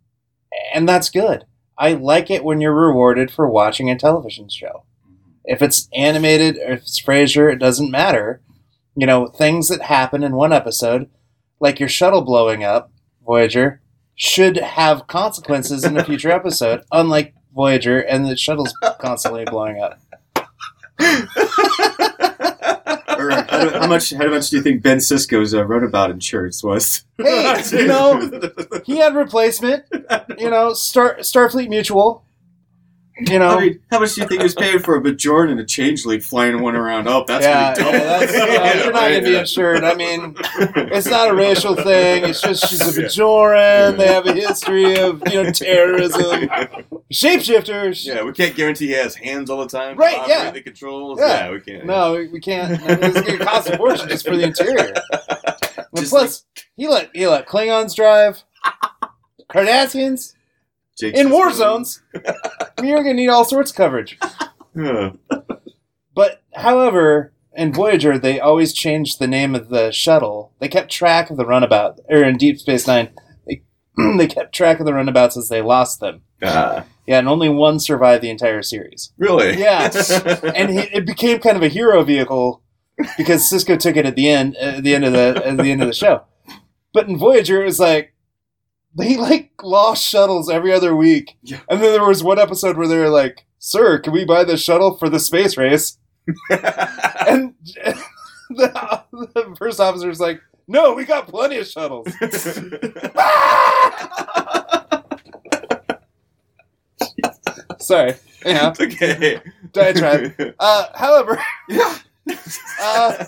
Speaker 2: and that's good. I like it when you're rewarded for watching a television show. If it's animated or if it's Frasier, it doesn't matter. You know, things that happen in one episode, like your shuttle blowing up, Voyager, should have consequences in a future episode, unlike Voyager and the shuttle's constantly blowing up.
Speaker 3: Or how, how much? How much do you think Ben Sisko's uh, runabout insurance was?
Speaker 2: Hey, you know, he had replacement. You know, Star Starfleet Mutual. You know,
Speaker 3: I mean, how much do you think he was paying for a Bajoran and a changeling flying one around? Oh, that's
Speaker 2: yeah,
Speaker 3: gonna
Speaker 2: yeah, that's,
Speaker 3: double.
Speaker 2: yeah, you're not gonna be insured. I mean, it's not a racial thing. It's just she's a Bajoran. They have a history of you know terrorism, shapeshifters.
Speaker 1: yeah, we can't guarantee he has hands all the time.
Speaker 2: Right, yeah.
Speaker 1: The controls.
Speaker 2: Yeah.
Speaker 1: Yeah, we can't.
Speaker 2: No, we- we can't. It's gonna cost a fortune just for the interior. And
Speaker 3: Just
Speaker 2: plus, he let he let Klingons drive, Cardassians
Speaker 3: Jake
Speaker 2: in war zones. You're gonna need all sorts of coverage. But however, in Voyager, they always changed the name of the shuttle. They kept track of the runabout, or in Deep Space Nine, they they kept track of the runabouts as they lost them.
Speaker 1: Ah,
Speaker 2: Yeah, and only one survived the entire series.
Speaker 1: really?
Speaker 2: Yeah, and he, it became kind of a hero vehicle because Sisko took it at the end, at the end of the at the end of the show. But in Voyager, it was like they like lost shuttles every other week,
Speaker 3: Yeah.
Speaker 2: and then there was one episode where they were like, "Sir, can we buy the shuttle for the space race?" And the, the first officer's like, "No, we got plenty of shuttles." Sorry, yeah,
Speaker 1: It's okay.
Speaker 2: diatribe. Uh, however, uh,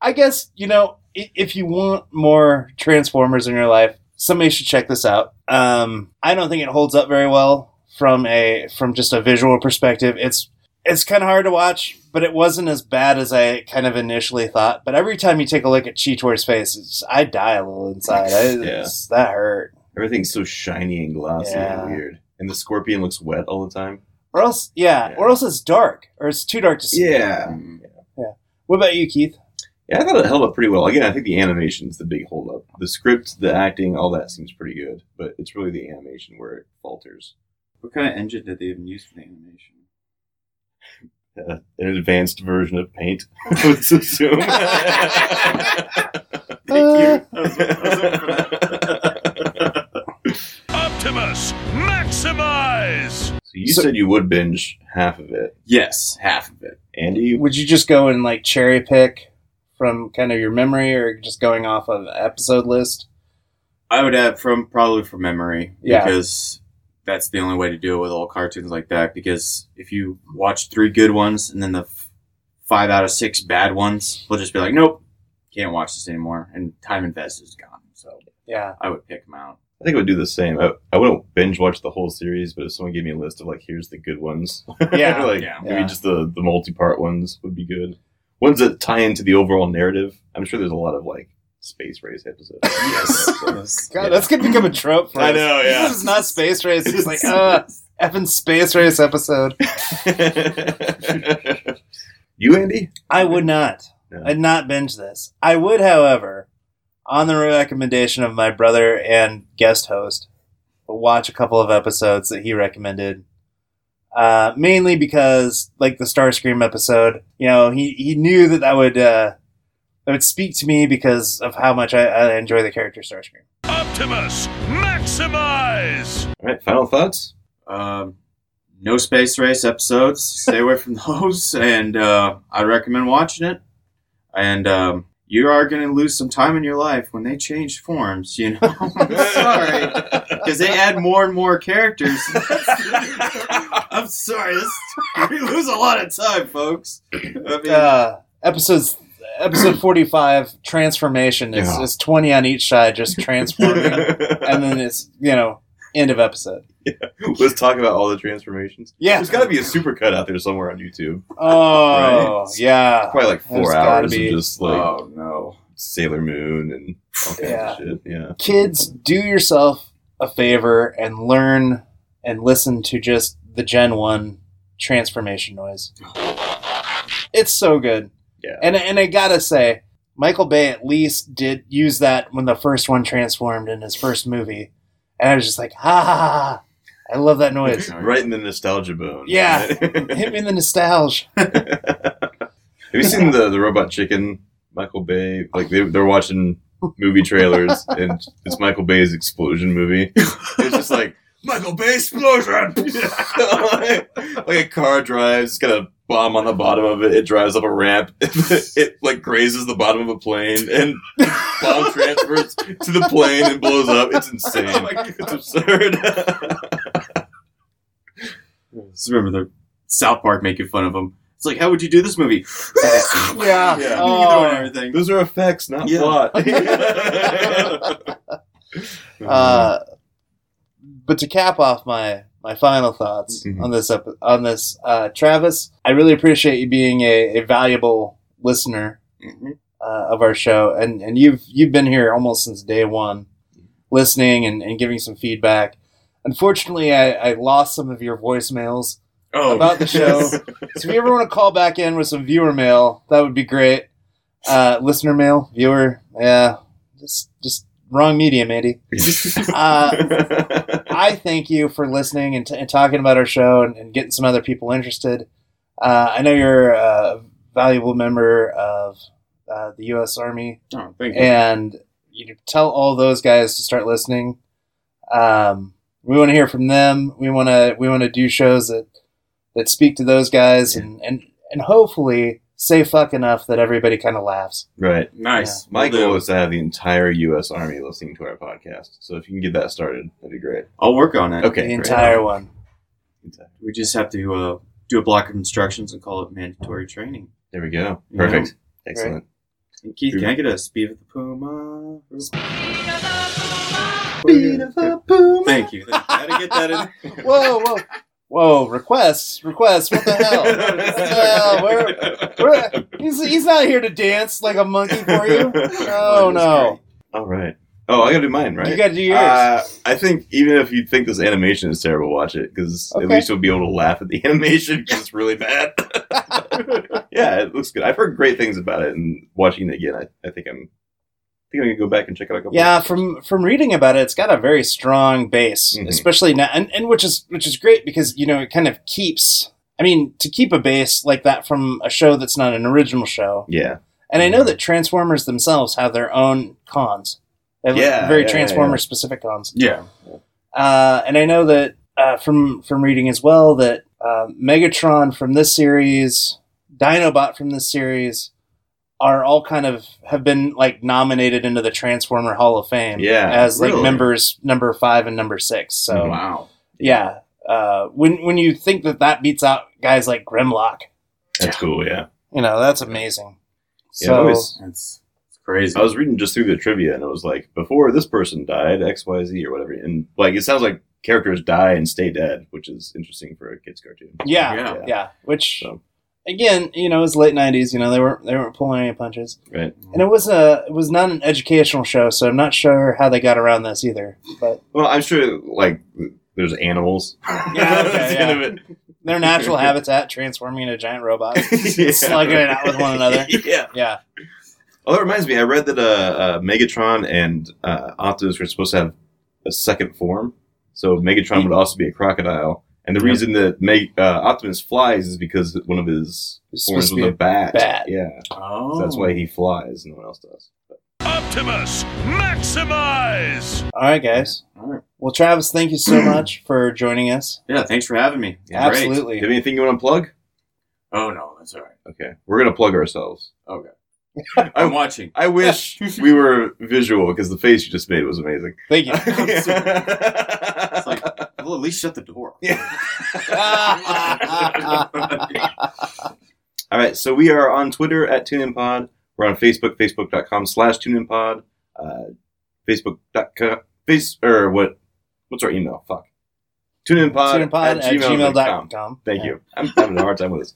Speaker 2: I guess you know if you want more Transformers in your life, somebody should check this out. Um, I don't think it holds up very well from a from just a visual perspective. It's it's kind of hard to watch, but it wasn't as bad as I kind of initially thought. But every time you take a look at Cheetor's face, it's, I die a little inside. I, it's, That hurt.
Speaker 1: Everything's so shiny and glossy
Speaker 2: Yeah.
Speaker 1: and weird. And the scorpion looks wet all the time.
Speaker 2: Or else, yeah,
Speaker 1: Yeah.
Speaker 2: or else it's dark, or it's too dark to see.
Speaker 1: Yeah.
Speaker 3: Mm.
Speaker 2: What about you, Keith?
Speaker 1: Yeah, I thought it held up pretty well. Again, I think the animation's the big holdup. The script, the acting, all that seems pretty good, but it's really the animation where it falters.
Speaker 3: What kind of engine did they even use for the animation?
Speaker 1: Uh, an advanced version of Paint, let's assume.
Speaker 3: Thank you. I was- I was for that.
Speaker 4: Optimus, maximize!
Speaker 1: so you
Speaker 2: So-
Speaker 1: said you would binge half of it.
Speaker 3: Yes, half of it.
Speaker 1: Andy,
Speaker 2: Would you just go and like cherry pick from kind of your memory, or just going off of episode list?
Speaker 3: I would have from probably from memory
Speaker 2: Yeah.
Speaker 3: because that's the only way to do it with old cartoons like that. Because if you watch three good ones and then the f- five out of six bad ones, we'll just be like, nope, can't watch this anymore, and time invested is gone. So
Speaker 2: Yeah,
Speaker 3: I would pick them out.
Speaker 1: I think I would do the same. I, I wouldn't binge watch the whole series, but if someone gave me a list of like, here's the good ones,
Speaker 2: Yeah,
Speaker 1: like
Speaker 3: yeah.
Speaker 1: maybe
Speaker 2: Yeah.
Speaker 1: just the the multi part ones would be good. Ones that tie into the overall narrative. I'm sure there's a lot of like space race episodes.
Speaker 3: Yes.
Speaker 2: God, that's gonna become a trope. For
Speaker 1: I
Speaker 2: us.
Speaker 1: know, yeah.
Speaker 2: This is not space race. It's like uh, effing space race episode.
Speaker 1: you, Andy?
Speaker 2: I would not.
Speaker 1: No.
Speaker 2: I'd not binge this. I would, however, on the recommendation of my brother and guest host, watch a couple of episodes that he recommended. Uh, mainly because, like the Starscream episode, you know, he, he knew that that would uh, that would speak to me because of how much I, I enjoy the character Starscream.
Speaker 4: Optimus, maximize!
Speaker 1: All right, final thoughts.
Speaker 3: Um, no space race episodes. Stay away from those, and uh, I recommend watching it. And um, you are going to lose some time in your life when they change forms. You know, I'm sorry because they add more and more characters. I'm sorry, this, we lose a lot of time, folks. I mean,
Speaker 2: Uh, episodes episode forty five transformation is,
Speaker 1: Yeah.
Speaker 2: is twenty on each side, just transforming, and then it's you know end of episode. Yeah.
Speaker 1: Let's talk about all the transformations.
Speaker 2: Yeah.
Speaker 1: There's got to be a supercut out there somewhere on YouTube.
Speaker 2: Oh
Speaker 1: Right?
Speaker 2: yeah.
Speaker 1: Probably like four
Speaker 2: gotta
Speaker 1: hours of just like
Speaker 3: oh no.
Speaker 1: Sailor Moon and all kinds
Speaker 2: Yeah.
Speaker 1: of shit. Yeah.
Speaker 2: Kids, do yourself a favor and learn and listen to just the Gen One transformation noise. It's so good.
Speaker 1: Yeah.
Speaker 2: And and I gotta say, Michael Bay at least did use that when the first one transformed in his first movie, and I was just like, ah, I love that noise.
Speaker 1: right in the nostalgia bone.
Speaker 2: Yeah. Hit me in the nostalgia.
Speaker 1: Have you seen the the Robot Chicken? Michael Bay, like they they're watching movie trailers, and it's Michael Bay's explosion movie. It's just like Michael Bay explosion, like, like a car drives, it's got a bomb on the bottom of it. It drives up a ramp. it like grazes the bottom of a plane, and bomb transfers to the plane and blows up. It's insane.
Speaker 3: Oh
Speaker 1: it's absurd.
Speaker 3: Just remember the South Park making fun of them. It's like, how would you do this movie?
Speaker 2: Yeah.
Speaker 1: Yeah.
Speaker 2: Oh.
Speaker 3: and everything.
Speaker 1: Those are effects, not
Speaker 3: Yeah.
Speaker 1: plot.
Speaker 2: Uh, but to cap off my my final thoughts
Speaker 1: Mhm.
Speaker 2: on this epi- on this, uh, Travis, I really appreciate you being a, a valuable listener
Speaker 3: Mhm.
Speaker 2: uh, of our show, and and you've you've been here almost since day one, listening and, and giving some feedback. Unfortunately, I, I lost some of your voicemails,
Speaker 3: Oh,
Speaker 2: About the show. so if you ever want to call back in with some viewer mail, that would be great. Uh, listener mail, viewer, yeah, just just wrong medium, Andy. Uh, I thank you for listening and, t- and talking about our show and, and getting some other people interested. Uh, I know you're a valuable member of uh, the U.S. Army,
Speaker 3: Oh, thank you.
Speaker 2: and you tell all those guys to start listening. Um, we want to hear from them. We want to we want to do shows that that speak to those guys and and and hopefully say fuck enough that everybody kind of laughs.
Speaker 1: right.
Speaker 3: nice.
Speaker 1: My
Speaker 3: Will do.
Speaker 1: goal is to have the entire U.S. Army listening to our podcast. So if you can get that started, that'd be great.
Speaker 3: I'll work on it.
Speaker 1: Okay,
Speaker 2: the
Speaker 1: great.
Speaker 2: entire one.
Speaker 3: We just have to uh, do a block of instructions and call it mandatory training.
Speaker 1: There we go.
Speaker 3: Yeah.
Speaker 1: Perfect. Excellent.
Speaker 3: And Keith, can I get a speed of the puma?
Speaker 2: Speed of the puma.
Speaker 3: Thank you. Thank you. Gotta get that in.
Speaker 2: Whoa, whoa, whoa! Requests, requests. What the hell? We're- we're- he's, he's not here to dance like a monkey for you. Oh no!
Speaker 1: All right. Oh, I gotta do mine, right?
Speaker 2: You got to do yours.
Speaker 1: Uh, I think even if you think this animation is terrible, watch it because
Speaker 2: Okay.
Speaker 1: at least you'll be able to laugh at the animation because it's really bad. yeah, it looks good. I've heard great things about it, and watching it again, I, I think I'm, think I'm gonna go back and check it out. A couple
Speaker 2: yeah, from from reading about it, it's got a very strong base,
Speaker 1: Mhm.
Speaker 2: especially now, and, and which is which is great because you know it kind of keeps. I mean, to keep a base like that from a show that's not an original show,
Speaker 1: Yeah,
Speaker 2: and I know that Transformers themselves have their own cons.
Speaker 1: Yeah,
Speaker 2: very
Speaker 1: yeah,
Speaker 2: Transformer
Speaker 1: yeah.
Speaker 2: specific cons.
Speaker 3: Yeah.
Speaker 2: Uh, and I know that uh, from from reading as well that uh, Megatron from this series, Dinobot from this series, are all kind of have been like nominated into the Transformer Hall of Fame.
Speaker 1: Yeah,
Speaker 2: as like
Speaker 3: really?
Speaker 2: members number five and number six. So.
Speaker 3: Wow.
Speaker 2: yeah, uh, when when you think that that beats out guys like Grimlock,
Speaker 1: that's cool. Yeah,
Speaker 2: you know that's amazing.
Speaker 1: Yeah,
Speaker 2: So
Speaker 1: I always-
Speaker 3: That's, that's crazy.
Speaker 1: I was reading just through the trivia, and it was like before this person died, X, Y, Z, or whatever, and like it sounds like characters die and stay dead, which is interesting for a kids cartoon.
Speaker 2: yeah,
Speaker 3: Yeah.
Speaker 2: yeah, which.
Speaker 1: So.
Speaker 2: Again, you know, it was late '90s. You know, they weren't they weren't pulling any punches.
Speaker 1: Right.
Speaker 2: And it was a it was not an educational show, so I'm not sure how they got around this either. But
Speaker 1: Well, I'm sure like there's animals.
Speaker 2: Yeah, okay,
Speaker 1: That's the end
Speaker 2: their natural habitat transforming into giant robots,
Speaker 1: Yeah.
Speaker 2: slugging it out with one another.
Speaker 1: yeah.
Speaker 2: Yeah,
Speaker 1: Oh, that reminds me. I read that uh, uh, Megatron and uh, Optimus were supposed to have a second form. So Megatron would also be a crocodile. And the
Speaker 3: Yep.
Speaker 1: reason that Meg- uh, Optimus flies is because one of his
Speaker 2: It's
Speaker 1: horns was a bat.
Speaker 2: bat.
Speaker 1: Yeah.
Speaker 3: oh.
Speaker 1: So that's why he flies no one else does.
Speaker 4: Optimus, maximize!
Speaker 2: All right, guys.
Speaker 3: All right.
Speaker 2: Well, Travis, thank you so much for joining us.
Speaker 3: Yeah, thanks for having me.
Speaker 1: Yeah,
Speaker 3: Great.
Speaker 1: Do
Speaker 2: Absolutely.
Speaker 1: you have anything you want to plug?
Speaker 3: Oh no, that's all right.
Speaker 1: Okay, we're gonna plug ourselves.
Speaker 3: Okay. I'm watching.
Speaker 1: I wish we were visual because the face you just made was amazing.
Speaker 2: Thank you.
Speaker 3: At least shut the door. Yeah.
Speaker 1: All right, so we are on Twitter at TuneInPod. We're on Facebook, facebook.com slash TuneInPod. Uh, Facebook.com, face, or what, what's our email? Fuck. TuneInPod,
Speaker 2: TuneInPod
Speaker 1: at,
Speaker 2: at
Speaker 1: gmail.com.
Speaker 2: gmail.com.
Speaker 1: Thank you. I'm having a hard time with this.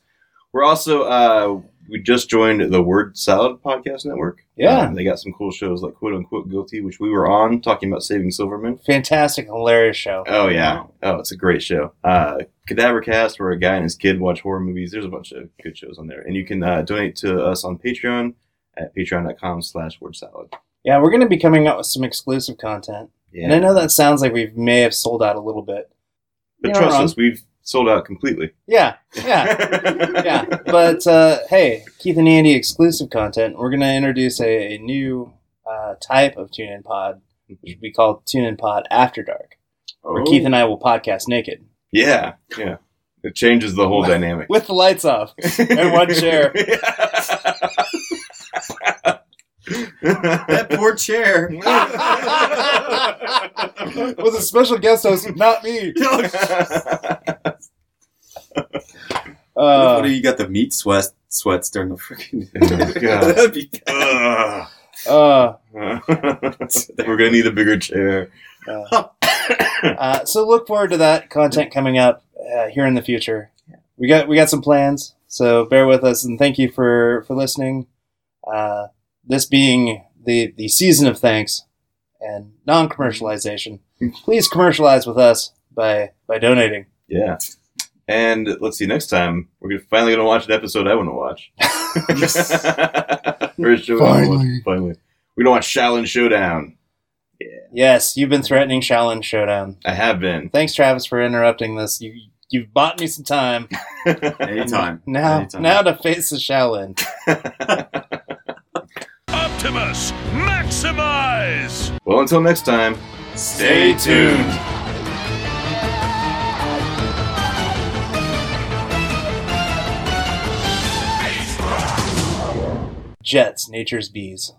Speaker 1: We're also, uh, we just joined the Word Salad Podcast Network.
Speaker 2: Yeah.
Speaker 1: Um, they got some cool shows like Quote Unquote Guilty, which we were on talking about saving Silverman.
Speaker 2: Fantastic, hilarious show.
Speaker 1: Oh yeah. Oh, it's a great show. Uh, Cadaver Cast, where a guy and his kid watch horror movies. There's a bunch of good shows on there, and you can uh, donate to us on Patreon at patreon.com/slash word salad.
Speaker 2: Yeah, we're going to be coming out with some exclusive content.
Speaker 1: Yeah,
Speaker 2: And I know that sounds like we may have sold out a little bit.
Speaker 1: but
Speaker 2: You're
Speaker 1: trust us, we've sold out completely.
Speaker 2: Yeah, yeah, yeah. But uh, hey, Keith and Andy exclusive content. We're going to introduce a, a new uh, type of tune in pod, which will be called Tune in Pod After Dark, where
Speaker 3: Oh.
Speaker 2: Keith and I will podcast naked
Speaker 1: Yeah, yeah. It changes the whole dynamic.
Speaker 2: with the lights off and one chair.
Speaker 3: that poor chair.
Speaker 2: with a special guest host, not me. Uh,
Speaker 3: what do you got the meat sweat sweats during the freaking?
Speaker 1: Oh,
Speaker 3: That'd be
Speaker 1: Ugh.
Speaker 2: uh,
Speaker 1: We're gonna need a bigger chair.
Speaker 2: uh, uh, so look forward to that content coming up uh, here in the future. We got we got some plans, so bear with us and thank you for for listening. Uh, this being the the season of thanks and non commercialization, please commercialize with us by by donating.
Speaker 1: Yeah. And let's see. Next time we're finally gonna watch an episode I want to watch. Or a show I wanna watch.
Speaker 2: Finally.
Speaker 1: Finally, we're gonna watch Xiaolin Showdown. Yeah.
Speaker 2: Yes, you've been threatening Xiaolin Showdown.
Speaker 1: I have been.
Speaker 2: Thanks, Travis, for interrupting this. You you've bought me some time.
Speaker 3: anytime.
Speaker 2: Now
Speaker 3: Anytime.
Speaker 2: now to face the Shaolin.
Speaker 4: Optimus, maximize!
Speaker 1: well, until next time,
Speaker 3: Stay tuned.
Speaker 2: Jets, nature's bees.